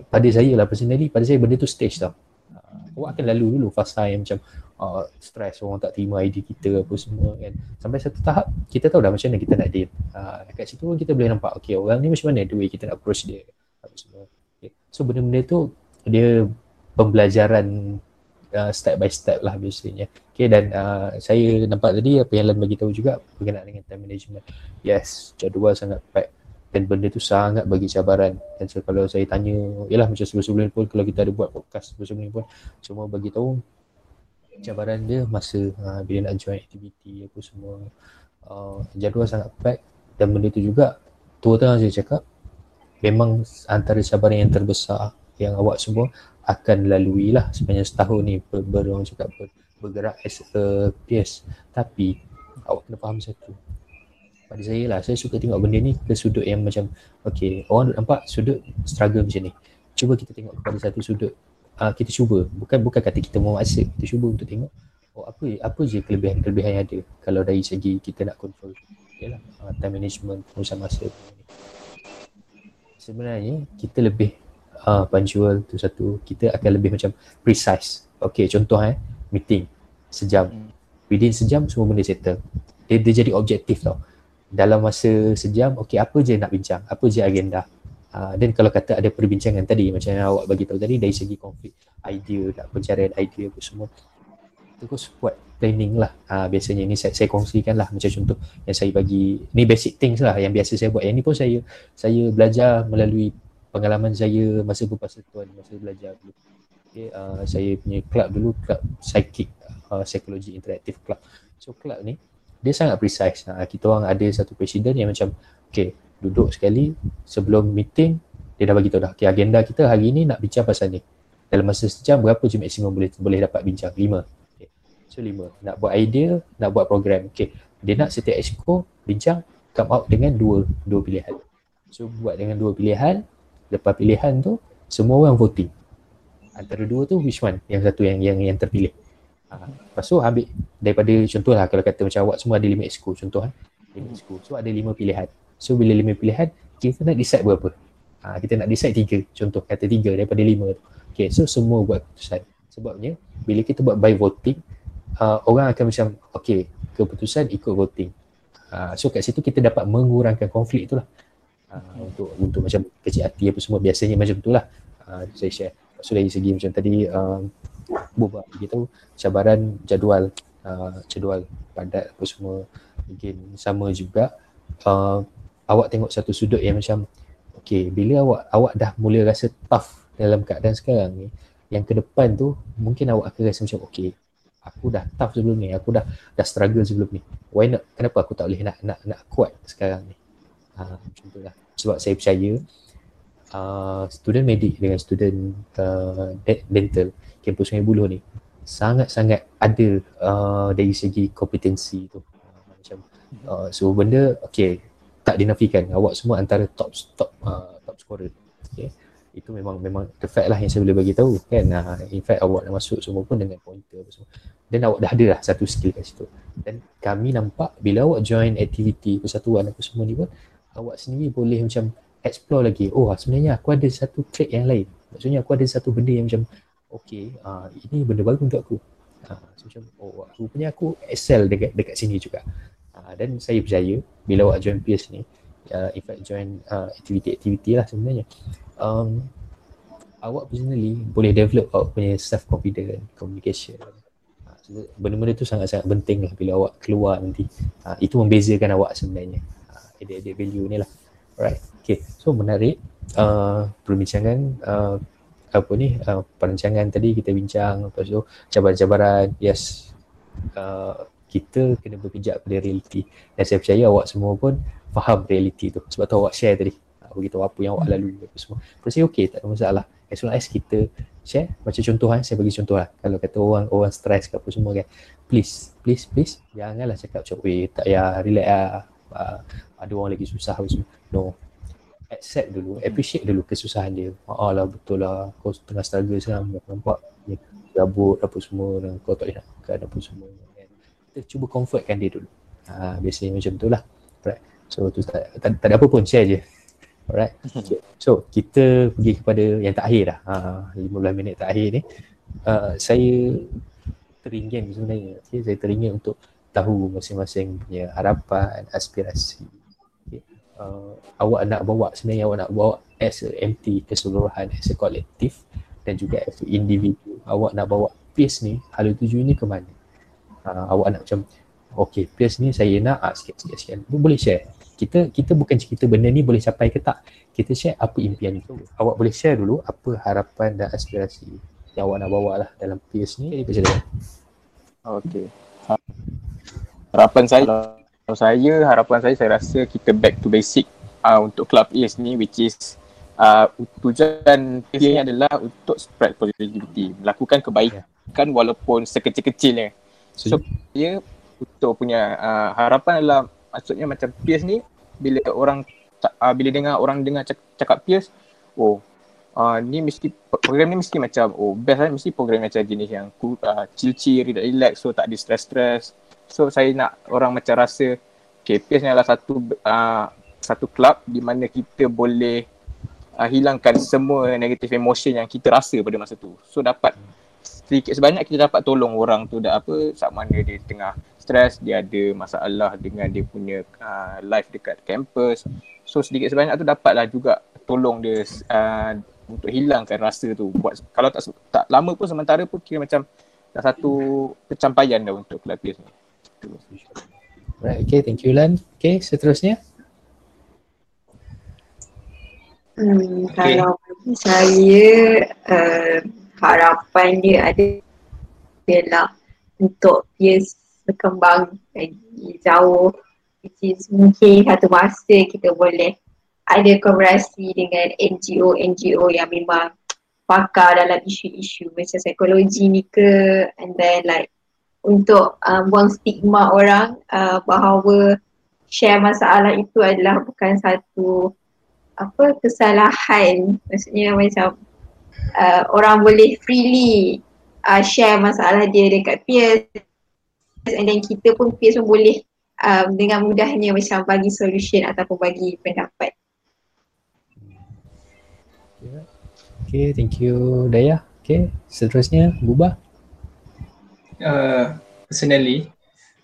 pada saya lah personally pada saya benda tu stage tau. Uh, awak akan lalu dulu fasa yang macam uh, stress orang tak terima idea kita apa semua kan. Sampai satu tahap kita tahu dah macam mana kita nak deal. Uh, dekat situ kita boleh nampak okay orang ni macam mana the way kita nak approach dia apa semua. Okay. So benda-benda tu dia pembelajaran uh, step by step lah biasanya. Okay dan uh, saya nampak tadi apa yang Lan bagi tahu juga berkenaan dengan time management. Yes, jadual sangat pack dan benda tu sangat bagi cabaran. Dan so, kalau saya tanya, yalah macam sebelum-sebelum pun kalau kita ada buat podcast sebelum-sebelum pun semua bagi tahu cabaran dia masa uh, bila nak join aktiviti apa semua. Uh, jadual sangat pack dan benda tu juga tu tengah saya cakap memang antara cabaran yang terbesar yang awak semua akan lalui lah sepanjang setahun ni ber, orang cakap ber, bergerak as a peers tapi awak kena faham satu. Pada saya lah saya suka tengok benda ni ke sudut yang macam okay orang nampak sudut struggle macam ni. Cuba kita tengok kepada satu sudut uh, kita cuba. Bukan bukan kata kita mau maksa kita cuba untuk tengok oh apa apa je kelebihan-kelebihan yang ada kalau dari segi kita nak control. Yalah uh, time management pengurusan masa. Sebenarnya kita lebih uh, punctual tu satu. Kita akan lebih macam precise. Okay contoh eh meeting. Sejam. Within sejam semua benda settle. Dia, dia jadi objektif tau. Dalam masa sejam okay apa je nak bincang? Apa je agenda? Dan uh, kalau kata ada perbincangan tadi macam yang awak bagi tahu tadi dari segi konflik idea nak pencarian idea apa semua. Terus buat planning lah. Ha, biasanya ni saya, saya kongsikan lah. Macam contoh yang saya bagi, ni basic things lah yang biasa saya buat. Yang ni pun saya saya belajar melalui pengalaman saya masa berpasatuan, masa belajar dulu. Okay, uh, saya punya club dulu, club psychic, uh, psychology interactive club. So club ni, dia sangat precise. Ha, kita orang ada satu presiden yang macam, okay, duduk sekali sebelum meeting, dia dah bagi tahu dah, okay, agenda kita hari ni nak bincang pasal ni. Dalam masa sejam, berapa je maksimum boleh boleh dapat bincang? Lima. Okay. So lima. Nak buat idea, nak buat program. Okay. Dia nak setiap exco bincang, come out dengan dua dua pilihan. So buat dengan dua pilihan, lepas pilihan tu, semua orang voting. Antara dua tu which one? Yang satu yang yang yang terpilih. Ha. lepas tu ambil daripada contoh lah kalau kata macam awak semua ada lima exco contoh kan lima exco so ada lima pilihan. So bila lima pilihan kita nak decide berapa. Ha, kita nak decide tiga. Contoh kata tiga daripada lima tu. Okay so semua buat keputusan. Sebabnya bila kita buat by voting uh, orang akan macam okay keputusan ikut voting. Uh, so kat situ kita dapat mengurangkan konflik tu lah uh, untuk untuk macam kecil hati apa semua biasanya macam tu lah. Uh, saya share So dari segi macam tadi uh, Buat begitu cabaran jadual uh, Jadual padat apa semua. Mungkin sama juga uh, Awak tengok satu sudut yang macam Okay bila awak awak dah mula rasa tough dalam keadaan sekarang ni Yang ke depan tu mungkin awak akan rasa macam okay Aku dah tough sebelum ni, aku dah dah struggle sebelum ni. Why not, kenapa aku tak boleh nak nak, nak kuat sekarang ni Macam tu lah Sebab saya percaya uh, student medik dengan student uh, dental kampus Sungai Buloh ni sangat-sangat ada uh, dari segi kompetensi tu. Uh, macam uh, so benda okay tak dinafikan. Awak semua antara top top uh, top scorer. Okay? Itu memang memang the fact lah yang saya boleh bagi tahu kan? Uh, in fact awak dah masuk semua pun dengan pointer apa semua. Dan awak dah ada lah satu skill kat situ. Dan kami nampak bila awak join aktiviti persatuan apa semua ni pun awak sendiri boleh macam explore lagi. Oh sebenarnya aku ada satu trait yang lain. Maksudnya aku ada satu benda yang macam okay uh, ini benda baru untuk aku. Uh, so macam oh aku punya aku excel dekat dekat sini juga. Dan saya percaya bila awak join peers ni. Uh, in fact join uh, activity-activity lah sebenarnya. Um, awak personally boleh develop awak punya self confidence communication. Benda-benda tu sangat-sangat penting lah bila awak keluar nanti. Uh, itu membezakan awak sebenarnya edit-edit value ni lah. Alright, okay. So menarik. Uh, perbincangan uh, apa ni uh, perancangan tadi kita bincang lepas tu cabaran-cabaran. Yes. Uh, kita kena berpijak pada realiti. Dan saya percaya awak semua pun faham realiti tu. Sebab tu awak share tadi. Beritahu apa yang awak lalui apa semua. Saya okey tak ada masalah. As long as kita share macam contoh kan saya bagi contoh lah. Kalau kata orang orang stress ke apa semua kan. Please please please janganlah cakap macam weh tak ya relax lah uh, ada orang lagi susah apa semua no accept dulu, appreciate dulu kesusahan dia. Maaf lah betul lah kau tengah struggle sekarang nampak ni gabut apa semua dan kau tak boleh nak makan apa semua kan. Kita cuba comfortkan dia dulu. Ha, biasanya macam tu lah. Right. So tu tak, tak, tak, ada apa pun share je. Alright. Okay. So kita pergi kepada yang terakhir dah. Ha, 15 minit terakhir ni. Uh, saya teringin sebenarnya. Okay, saya teringin untuk tahu masing-masing punya harapan, aspirasi, uh, awak nak bawa sebenarnya awak nak bawa as a MT keseluruhan as a kolektif dan juga as a individu. Awak nak bawa peers ni hala tuju ni ke mana? Uh, awak nak macam okay peers ni saya nak. Ah, sikit sikit sikit. Boleh share. Kita kita bukan cerita benda ni boleh capai ke tak. Kita share apa impian itu. Awak boleh share dulu apa harapan dan aspirasi yang awak nak bawa lah dalam peers ni. Jadi Okay. Harapan saya kalau saya, harapan saya, saya rasa kita back to basic uh, untuk Club ES ni which is uh, tujuan dia ni adalah untuk spread positivity, melakukan kebaikan walaupun sekecil-kecilnya. So, dia untuk punya uh, harapan adalah maksudnya macam peers ni bila orang uh, bila dengar orang dengar cakap, cakap peers, oh uh, ni mesti program ni mesti macam oh best kan mesti program macam jenis yang cool, uh, chill chill, relax so tak ada stress stress So saya nak orang macam rasa KPS ni adalah satu uh, satu club di mana kita boleh uh, hilangkan semua negative emotion yang kita rasa pada masa tu. So dapat sedikit sebanyak kita dapat tolong orang tu dah apa sama mana dia tengah stres, dia ada masalah dengan dia punya uh, life dekat campus. So sedikit sebanyak tu dapatlah juga tolong dia uh, untuk hilangkan rasa tu. Buat kalau tak tak lama pun sementara pun kira macam dah satu pencapaian dah untuk kelab PS ni. Right, okay, thank you Lan. Okay, seterusnya. Hmm, okay. Kalau bagi saya, uh, harapan dia ada ialah untuk PS berkembang lagi jauh which is mungkin satu masa kita boleh ada kolaborasi dengan NGO-NGO yang memang pakar dalam isu-isu macam psikologi ni ke and then like untuk um, buang stigma orang uh, bahawa share masalah itu adalah bukan satu apa kesalahan maksudnya macam uh, orang boleh freely uh, share masalah dia dekat peers and then kita pun peers pun boleh um, dengan mudahnya macam bagi solution ataupun bagi pendapat Okay, thank you Daya. Okay, seterusnya Buba. Uh, personally,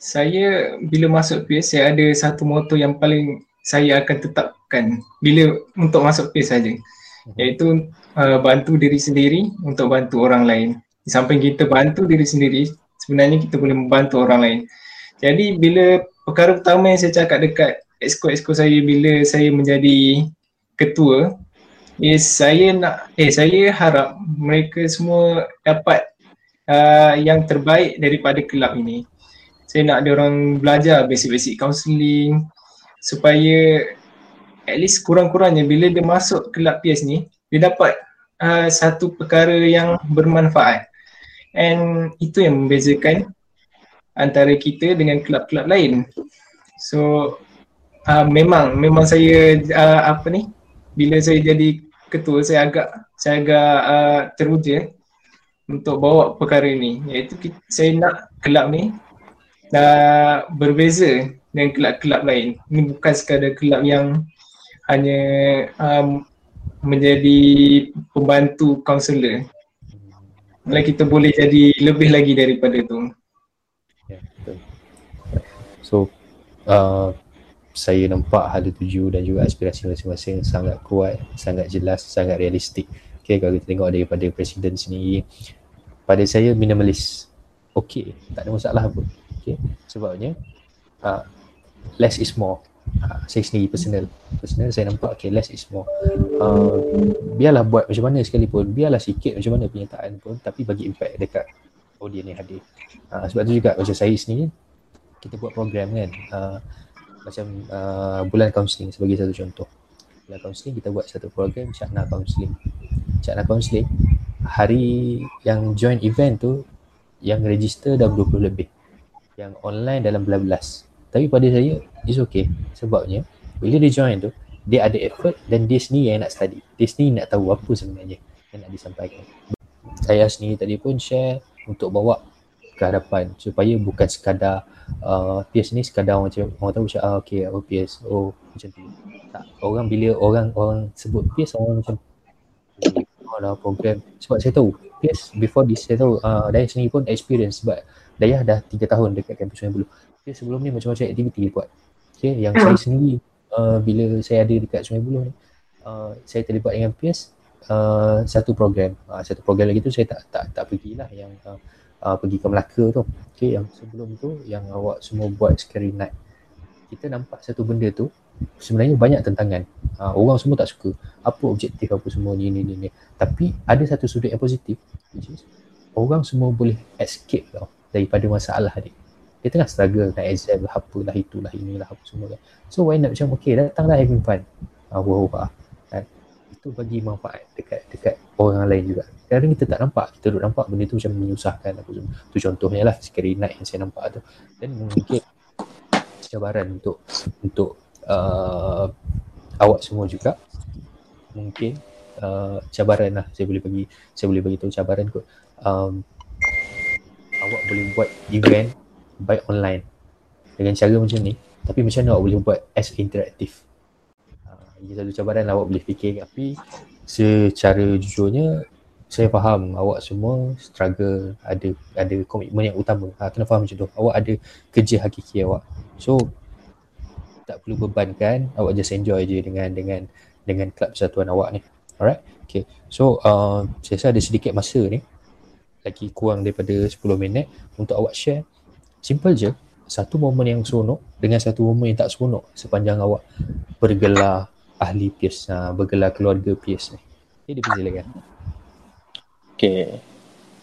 saya bila masuk PAS saya ada satu moto yang paling saya akan tetapkan bila untuk masuk PAS saja. Mhm. Iaitu uh, bantu diri sendiri untuk bantu orang lain. Di samping kita bantu diri sendiri, sebenarnya kita boleh membantu orang lain. Jadi bila perkara pertama yang saya cakap dekat exco-exco saya bila saya menjadi ketua is saya nak eh saya harap mereka semua dapat uh, yang terbaik daripada kelab ini. Saya nak dia orang belajar basic-basic counselling supaya at least kurang-kurangnya bila dia masuk kelab PS ni dia dapat uh, satu perkara yang bermanfaat. And itu yang membezakan antara kita dengan kelab-kelab lain. So uh, memang memang saya uh, apa ni bila saya jadi ketua saya agak saya agak uh, teruja untuk bawa perkara ini iaitu saya nak kelab ni uh, berbeza dengan kelab-kelab lain. Ini bukan sekadar kelab yang hanya um, menjadi pembantu kaunselor. Malah kita boleh jadi lebih lagi daripada tu. Ya. So, uh, saya nampak hal tuju dan juga aspirasi masing-masing sangat kuat, sangat jelas, sangat realistik. Okay, kalau kita tengok daripada presiden sendiri, pada saya minimalis. Okay, tak ada masalah pun. Okay, sebabnya uh, less is more. Uh, saya sendiri personal. Personal saya nampak okay, less is more. Uh, biarlah buat macam mana sekalipun, biarlah sikit macam mana penyataan pun tapi bagi impact dekat audience yang hadir. Uh, sebab tu juga macam saya sendiri, kita buat program kan. Uh, macam uh, bulan counselling sebagai satu contoh bulan counselling kita buat satu program Cakna Counselling Cakna Counselling hari yang join event tu yang register dah 20 lebih. Yang online dalam belas-belas tapi pada saya it's okay. Sebabnya bila dia join tu dia ada effort dan dia sendiri yang nak study. Dia sendiri nak tahu apa sebenarnya yang nak disampaikan. Saya sendiri tadi pun share untuk bawa ke hadapan supaya bukan sekadar uh, PS ni sekadar orang macam orang tahu macam ah okey oh PS oh macam tu. Tak. Orang bila orang orang sebut PS orang macam lah program. Sebab saya tahu PS before this saya tahu uh, Dayah sendiri pun experience. Sebab Dayah dah 3 tahun dekat kampus Sungai Buloh PS sebelum ni macam-macam aktiviti dia buat. Okay, yang saya sendiri uh, bila saya ada dekat Sungai Buloh ni uh, saya terlibat dengan PS uh, satu program. Uh, satu program lagi tu saya tak tak tak pergilah yang uh, uh, pergi ke Melaka tu. Okay, yang sebelum tu yang awak semua buat scary night. Kita nampak satu benda tu sebenarnya banyak tentangan. Uh, orang semua tak suka. Apa objektif apa semua ni ni ni, ni. tapi ada satu sudut yang positif which is orang semua boleh escape tau daripada masalah dia. Dia tengah struggle nak exam lah apalah itulah inilah apa semua kan. So why not macam okay datanglah having fun. Wah wah kan? Itu bagi manfaat dekat dekat orang lain juga. Kadang kita tak nampak. Kita duduk nampak benda tu macam menyusahkan aku tu contohnya lah scary night yang saya nampak tu. Dan mungkin cabaran untuk untuk uh, awak semua juga. Mungkin uh, cabaran lah. Saya boleh bagi saya boleh bagi tahu cabaran kot. Um, awak boleh buat event by online dengan cara macam ni tapi macam mana awak boleh buat as interaktif? Uh, ini satu cabaran lah awak boleh fikir. Tapi secara jujurnya saya faham awak semua struggle ada ada komitmen yang utama. Ha, kena faham macam tu. Awak ada kerja hakiki awak. So tak perlu bebankan awak just enjoy je dengan dengan dengan kelab persatuan awak ni alright okay so uh, saya rasa ada sedikit masa ni lagi kurang daripada 10 minit untuk awak share simple je satu momen yang seronok dengan satu momen yang tak seronok sepanjang awak bergelar ahli PIRS, uh, bergelar keluarga PIRS ni. Ini dipersilakan. Okay.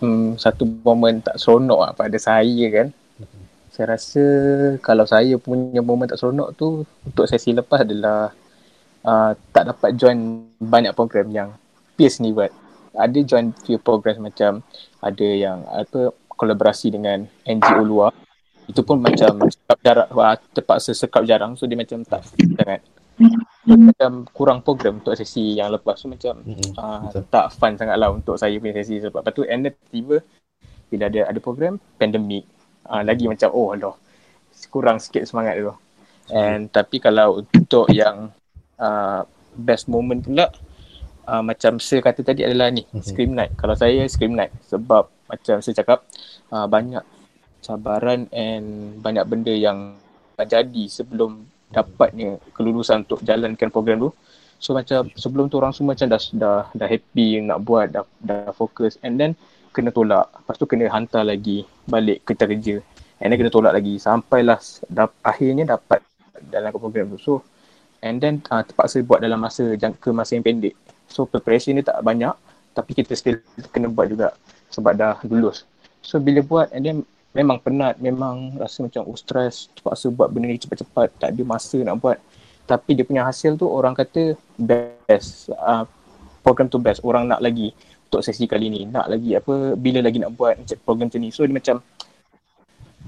Hmm, satu momen tak seronok lah pada saya kan. Saya rasa kalau saya punya momen tak seronok tu untuk sesi lepas adalah uh, tak dapat join banyak program yang PIRS ni buat. Ada join few program macam ada yang apa kolaborasi dengan NGO luar. Itu pun macam sekap jarak wah, terpaksa sekap jarang. So dia macam tak sangat. Macam kurang program untuk sesi yang lepas so macam mm-hmm. uh, tak fun sangat lah untuk saya punya sesi sebab lepas tu and then tiba bila ada ada program pandemik uh, lagi macam oh Allah kurang sikit semangat tu. And tapi kalau untuk yang uh, best moment pula uh, macam saya kata tadi adalah ni mm-hmm. scream night. Kalau saya scream night. Sebab macam saya cakap uh, banyak cabaran and banyak benda yang jadi sebelum dapatnya kelulusan untuk jalankan program tu. So macam sebelum tu orang semua macam dah dah, dah happy nak buat, dah, dah fokus. And then kena tolak. Lepas tu kena hantar lagi balik kerja kerja. And then kena tolak lagi sampailah dap, akhirnya dapat dalam program tu. So and then uh, terpaksa buat dalam masa jangka masa yang pendek. So preparation ni tak banyak tapi kita still kena buat juga sebab dah lulus. So bila buat and then memang penat, memang rasa macam oh stress, terpaksa buat benda ni cepat-cepat, tak ada masa nak buat. Tapi dia punya hasil tu orang kata best, uh, program tu best, orang nak lagi untuk sesi kali ni, nak lagi apa, bila lagi nak buat program macam ni. So dia macam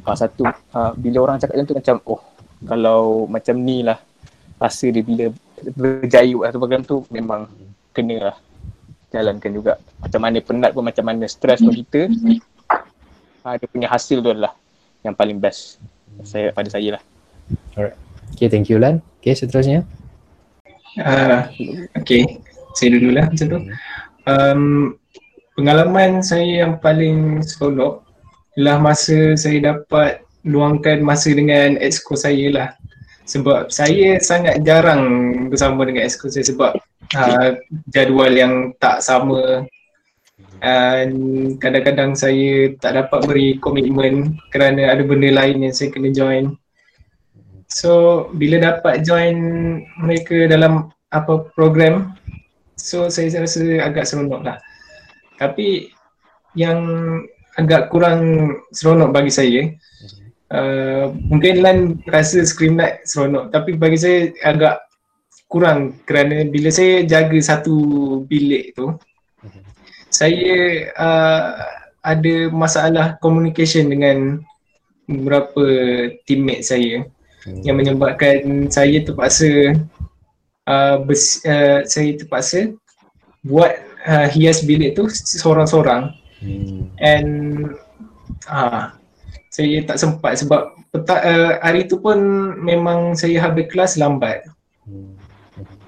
uh, satu, uh, bila orang cakap macam tu macam oh kalau macam ni lah rasa dia bila berjaya buat satu program tu memang kena lah jalankan juga. Macam mana penat pun, macam mana stres pun kita, uh, dia punya hasil tu adalah yang paling best saya pada saya lah. Alright. Okay, thank you Lan. Okay, seterusnya. Uh, okay, saya dulu lah macam tu. Um, pengalaman saya yang paling seronok ialah masa saya dapat luangkan masa dengan exco saya lah. Sebab saya sangat jarang bersama dengan exco saya sebab uh, jadual yang tak sama dan kadang-kadang saya tak dapat beri komitmen kerana ada benda lain yang saya kena join. So bila dapat join mereka dalam apa program so saya rasa agak seronok lah. Tapi yang agak kurang seronok bagi saya uh, mungkin Lan rasa Scream Night seronok tapi bagi saya agak kurang kerana bila saya jaga satu bilik tu saya uh, ada masalah communication dengan beberapa teammate saya hmm. yang menyebabkan saya terpaksa uh, bers, uh, saya terpaksa buat uh, hias bilik tu seorang-seorang hmm. and uh, saya tak sempat sebab peta, uh, hari tu pun memang saya habis kelas lambat hmm.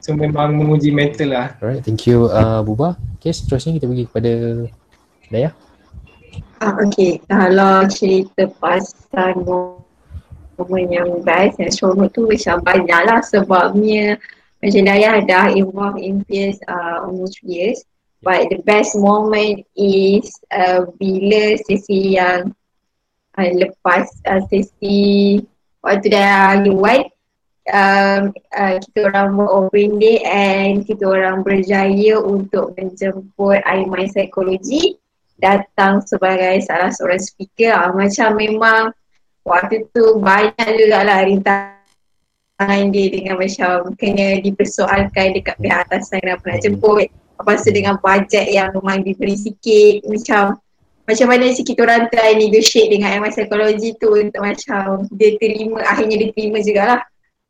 So memang menguji mental lah. Alright, thank you uh, Buba. Okay, seterusnya kita pergi kepada Daya. Ah, okay, kalau cerita pasal momen yang best yang seronok tu macam banyak lah sebabnya macam Daya dah involved in PS uh, almost years. But the best moment is uh, bila sesi yang uh, lepas uh, sesi waktu dah one um, uh, kita orang buat open day and kita orang berjaya untuk menjemput IMI Psikologi datang sebagai salah seorang speaker uh, macam memang waktu tu banyak juga lah rintangan dia dengan macam kena dipersoalkan dekat pihak atas yang nak nak jemput. Lepas tu dengan bajet yang memang diberi sikit macam macam mana si kita orang try negotiate dengan MI Psikologi tu untuk macam dia terima akhirnya dia terima jugalah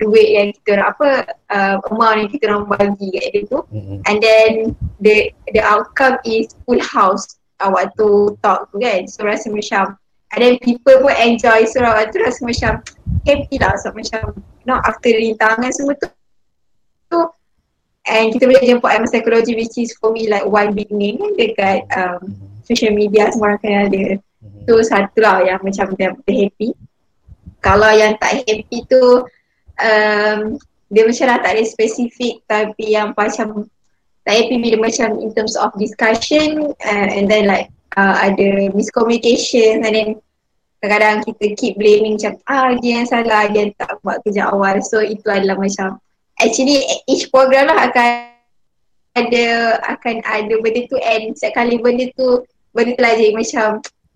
duit yang kita orang apa uh, amount yang kita orang bagi kat dia tu. Mm-hmm. and then the the outcome is full house uh, waktu talk tu kan. So rasa macam and then people pun enjoy. So waktu tu rasa macam happy lah. So macam know after rintangan semua tu. Tu and kita boleh jemput I'm psychology which is for me like one big name dekat um, social media semua orang kenal dia. Mm-hmm. tu satu lah yang macam dia, dia happy. Kalau yang tak happy tu um, dia macam lah tak ada spesifik tapi yang macam tak happy bila macam in terms of discussion uh, and then like uh, ada miscommunication and then kadang-kadang kita keep blaming macam ah dia yang salah dia tak buat kerja awal. So itu adalah macam actually each program lah akan ada akan ada benda tu. And setiap kali benda tu benda tu lah jadi macam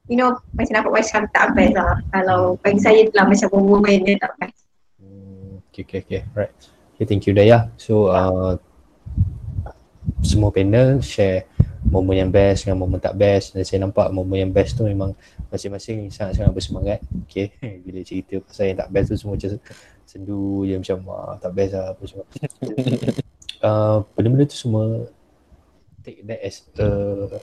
you know macam nampak macam tak best lah. Kalau bagi saya tu lah macam moment dia tak best. Hmm, okay okay okay. Right. Okay thank you Daya. So uh, semua panel share momen yang best dengan momen tak best. Dan saya nampak momen yang best tu memang masing-masing sangat-sangat bersemangat. Okay bila cerita pasal yang tak best tu semua macam sendu je macam ah, tak best lah apa semua. Uh, benda-benda tu semua take that as a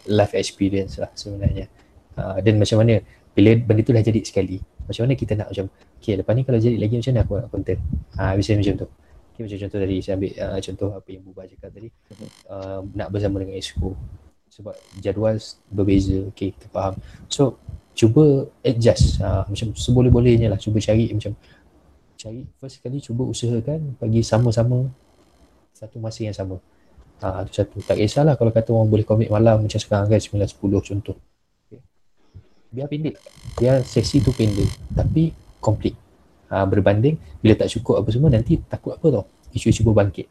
life experience lah sebenarnya. Uh, dan macam mana bila benda tu dah jadi sekali macam mana kita nak macam okay lepas ni kalau jadi lagi macam mana aku nak content? Uh, bisa macam tu. Okay, macam contoh tadi saya ambil uh, contoh apa yang Buba cakap tadi. Uh, nak bersama dengan Exco sebab jadual berbeza. Okay kita faham. So cuba adjust. Uh, macam seboleh-bolehnya lah. Cuba cari macam cari first sekali cuba usahakan bagi sama-sama satu masa yang sama. Uh, itu satu. Tak kisahlah kalau kata orang boleh commit malam macam sekarang kan 9-10 contoh. Okay. biar pendek. Biar sesi tu pendek tapi complete. Uh, berbanding. Bila tak cukup apa semua nanti takut apa tau? Isu-isu berbangkit.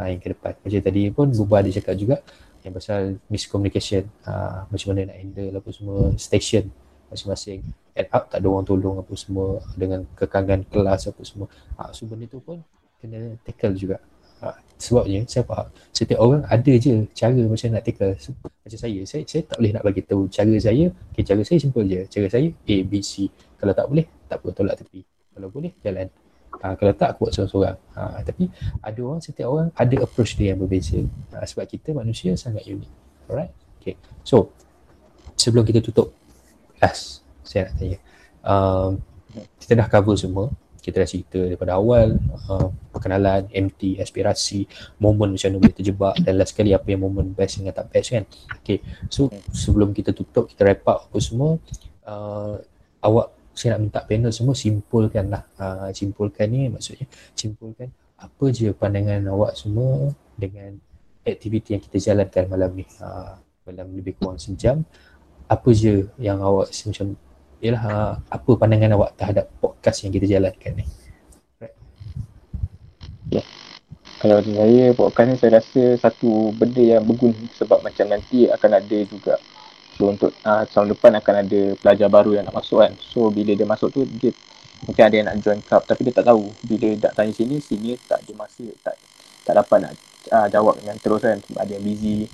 Uh, yang ke depan. Macam tadi pun Buba ada cakap juga yang pasal miscommunication uh, macam mana nak handle apa semua station masing-masing. Add up tak ada orang tolong apa semua dengan kekangan kelas apa semua. Uh, so benda tu pun kena tackle juga. Uh, sebabnya saya faham setiap orang ada je cara macam nak tackle. So, macam saya, saya saya tak boleh nak bagi tahu cara saya. Okay, cara saya simple je. Cara saya A, B, C. Kalau tak boleh tak apa tolak tepi. Kalau boleh jalan Ha, kalau tak aku buat seorang-seorang. Ha, tapi ada orang, setiap orang ada approach dia yang berbeza. Ha, sebab kita manusia sangat unik. Alright? Okay. So, sebelum kita tutup last, saya nak tanya. Um, kita dah cover semua. Kita dah cerita daripada awal, uh, perkenalan, MT, aspirasi, momen macam mana boleh terjebak dan last sekali apa yang momen best dengan tak best kan. Okay. So, sebelum kita tutup, kita wrap up apa semua, uh, awak saya nak minta panel semua simpulkan lah. Uh, simpulkan ni maksudnya simpulkan apa je pandangan awak semua dengan aktiviti yang kita jalankan malam ni. Uh, dalam lebih kurang sejam apa je yang awak macam ialah uh, apa pandangan awak terhadap podcast yang kita jalankan ni? Yeah. kalau saya podcast ni saya rasa satu benda yang berguna sebab macam nanti akan ada juga So untuk uh, tahun depan akan ada pelajar baru yang nak masuk kan. So bila dia masuk tu dia mungkin ada yang nak join club tapi dia tak tahu. Bila nak tanya sini, sini tak ada masa, tak tak dapat nak uh, jawab dengan terus kan. Sebab ada yang busy.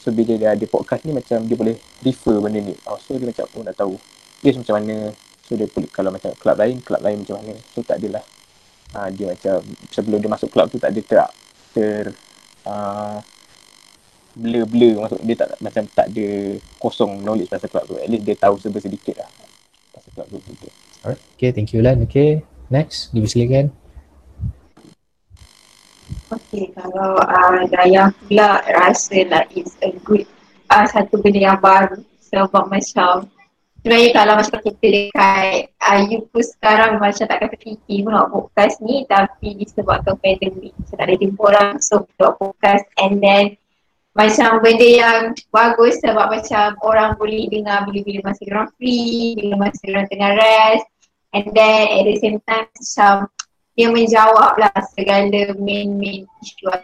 So bila dia ada podcast ni macam dia boleh refer benda ni. Oh, so dia macam pun oh, nak tahu. Dia macam mana. So dia boleh kalau macam club lain, club lain macam mana. So tak adalah. Uh, dia macam sebelum dia masuk club tu tak ada ter, ter uh, blur-blur maksud dia tak macam tak ada kosong knowledge pasal club tu. At least dia tahu sebesar sedikit lah pasal club tu. tu. Alright. Okay, thank you Lan. Okay, next. Dipersilakan. Okay, kalau uh, Daya pula rasa like it's a good uh, satu benda yang baru sebab macam sebenarnya kalau macam kita dekat uh, you pun sekarang macam tak kata fikir pun nak podcast ni tapi disebabkan pandemik macam tak ada jumpa orang so buat podcast and then macam benda yang bagus sebab macam orang boleh dengar bila-bila masa orang free, bila masa orang tengah rest and then at the same time macam dia menjawab lah segala main-main isu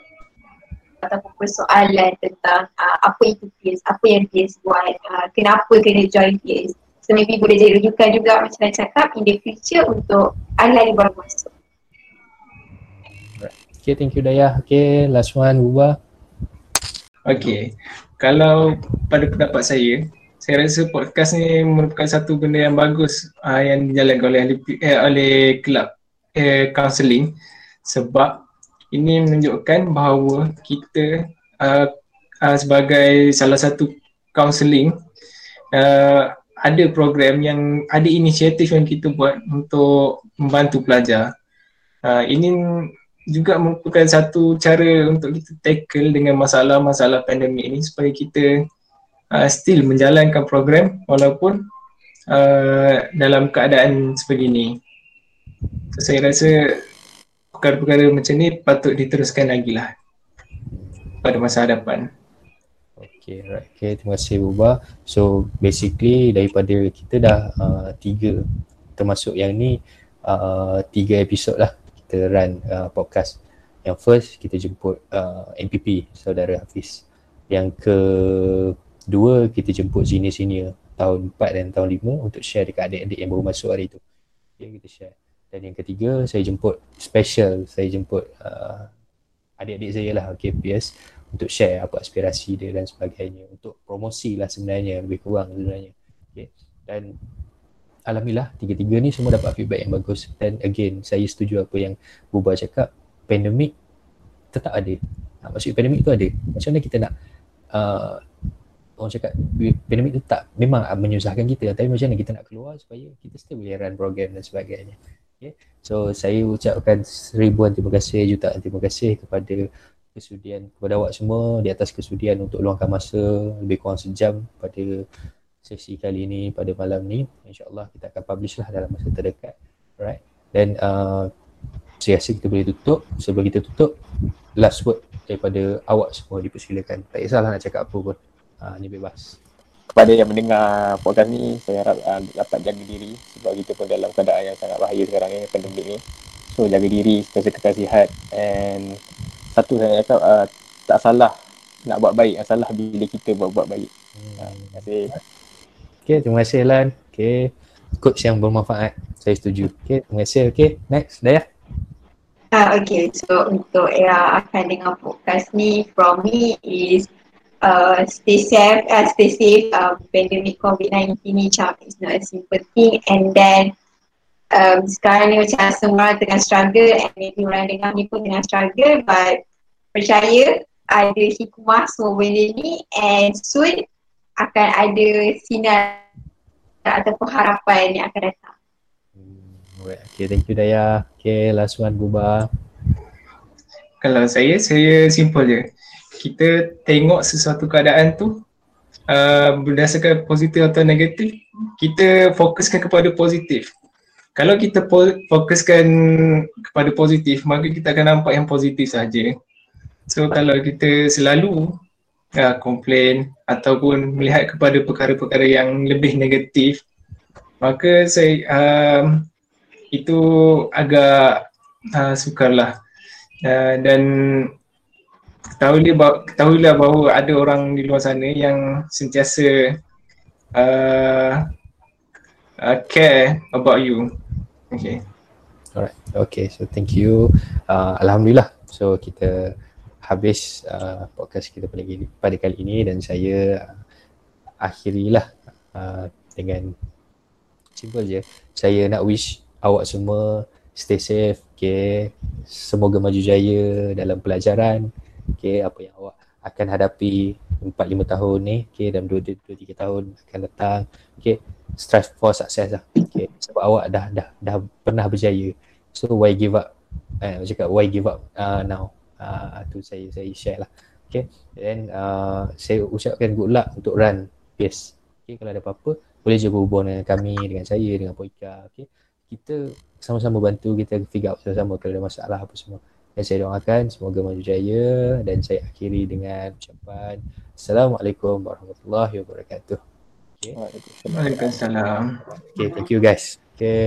ataupun persoalan tentang uh, apa itu PIS, apa yang PIS buat, uh, kenapa kena join PIS. So maybe boleh jadi rujukan juga macam nak cakap in the future untuk ahli-ahli baru masuk. Okay, thank you Daya. Okay, last one, Ubah. Okay, kalau pada pendapat saya, saya rasa podcast ni merupakan satu benda yang bagus uh, yang dijalankan oleh eh, oleh kelab eh, counselling sebab ini menunjukkan bahawa kita uh, uh, sebagai salah satu counselling uh, ada program yang ada inisiatif yang kita buat untuk membantu pelajar. Uh, ini juga merupakan satu cara untuk kita tackle dengan masalah-masalah pandemik ini supaya kita uh, still menjalankan program walaupun uh, dalam keadaan sebegini. So, saya rasa perkara-perkara macam ni patut diteruskan lagi lah pada masa hadapan. Okay, right. Okay, terima kasih Buba. So basically daripada kita dah uh, tiga termasuk yang ni uh, tiga episod lah kita run uh, podcast. Yang first kita jemput uh, MPP saudara Hafiz. Yang kedua kita jemput senior-senior tahun 4 dan tahun 5 untuk share dekat adik-adik yang baru masuk hari tu. Okay, kita share. Dan yang ketiga saya jemput special, saya jemput uh, adik-adik saya lah, okay, PS untuk share apa aspirasi dia dan sebagainya untuk promosi lah sebenarnya lebih kurang sebenarnya okay. dan Alhamdulillah tiga-tiga ni semua dapat feedback yang bagus. Dan again saya setuju apa yang Buba cakap. Pandemik tetap ada. Ha, maksud pandemik tu ada. Macam mana kita nak uh, orang cakap pandemik tu tak memang menyusahkan kita. Tapi macam mana kita nak keluar supaya kita still boleh run program dan sebagainya. Okay. so saya ucapkan ribuan terima kasih jutaan terima kasih kepada kesudian kepada awak semua di atas kesudian untuk luangkan masa lebih kurang sejam pada sesi kali ini pada malam ni insyaallah kita akan publish lah dalam masa terdekat. Right dan uh, saya rasa kita boleh tutup. Sebelum kita tutup last word daripada awak semua dipersilakan. Tak kisahlah nak cakap apa pun. Uh, ni bebas. Kepada yang mendengar podcast ni saya harap uh, dapat jaga diri sebab kita pun dalam keadaan yang sangat bahaya sekarang ni pandemik ni. So jaga diri kekal sihat and satu saya cakap uh, tak salah nak buat baik, salah bila kita buat buat baik. Hmm. Uh, terima kasih. Okay, terima kasih Lan. Okay, coach yang bermanfaat. Saya setuju. Okay, terima kasih. Okay, next. Daya. Uh, okay, so untuk yang akan dengar podcast ni from me is uh, stay safe, uh, stay safe. Uh, pandemic COVID-19 ni macam it's not a simple thing and then um, sekarang ni macam semua orang tengah struggle and maybe orang dengar ni pun tengah struggle but percaya ada hikmah semua benda ni and soon akan ada sinar ataupun harapan yang akan datang. Hmm, okay, thank you Daya. Okay, last one Buba. Kalau saya, saya simple je. Kita tengok sesuatu keadaan tu uh, berdasarkan positif atau negatif, kita fokuskan kepada positif kalau kita fokuskan kepada positif maka kita akan nampak yang positif saja. So kalau kita selalu uh, komplain ataupun melihat kepada perkara-perkara yang lebih negatif maka saya um, itu agak uh, sukarlah uh, dan ketahuilah bahawa, ketahuilah bahawa ada orang di luar sana yang sentiasa uh, uh, care about you Okay. Alright. Okay. So thank you. Uh, Alhamdulillah. So kita habis uh, podcast kita pada, pada kali ini dan saya uh, akhirilah uh, dengan simple je. Saya nak wish awak semua stay safe. Okay. Semoga maju jaya dalam pelajaran. Okay. Apa yang awak akan hadapi 4-5 tahun ni. Okay. Dalam 2-3 tahun akan datang. Okay strive for success lah. Okay. Sebab awak dah dah dah pernah berjaya. So why give up? Eh, cakap why give up uh, now? Uh, tu saya saya share lah. Okay. Then uh, saya ucapkan good luck untuk run PS. Okay. Kalau ada apa-apa boleh je berhubung dengan kami, dengan saya, dengan Poika. Okay. Kita sama-sama bantu kita figure out sama-sama kalau ada masalah apa semua. Dan saya doakan semoga maju jaya dan saya akhiri dengan ucapan Assalamualaikum warahmatullahi wabarakatuh. Okay. Waalaikumsalam. Okay, thank you guys. Okay.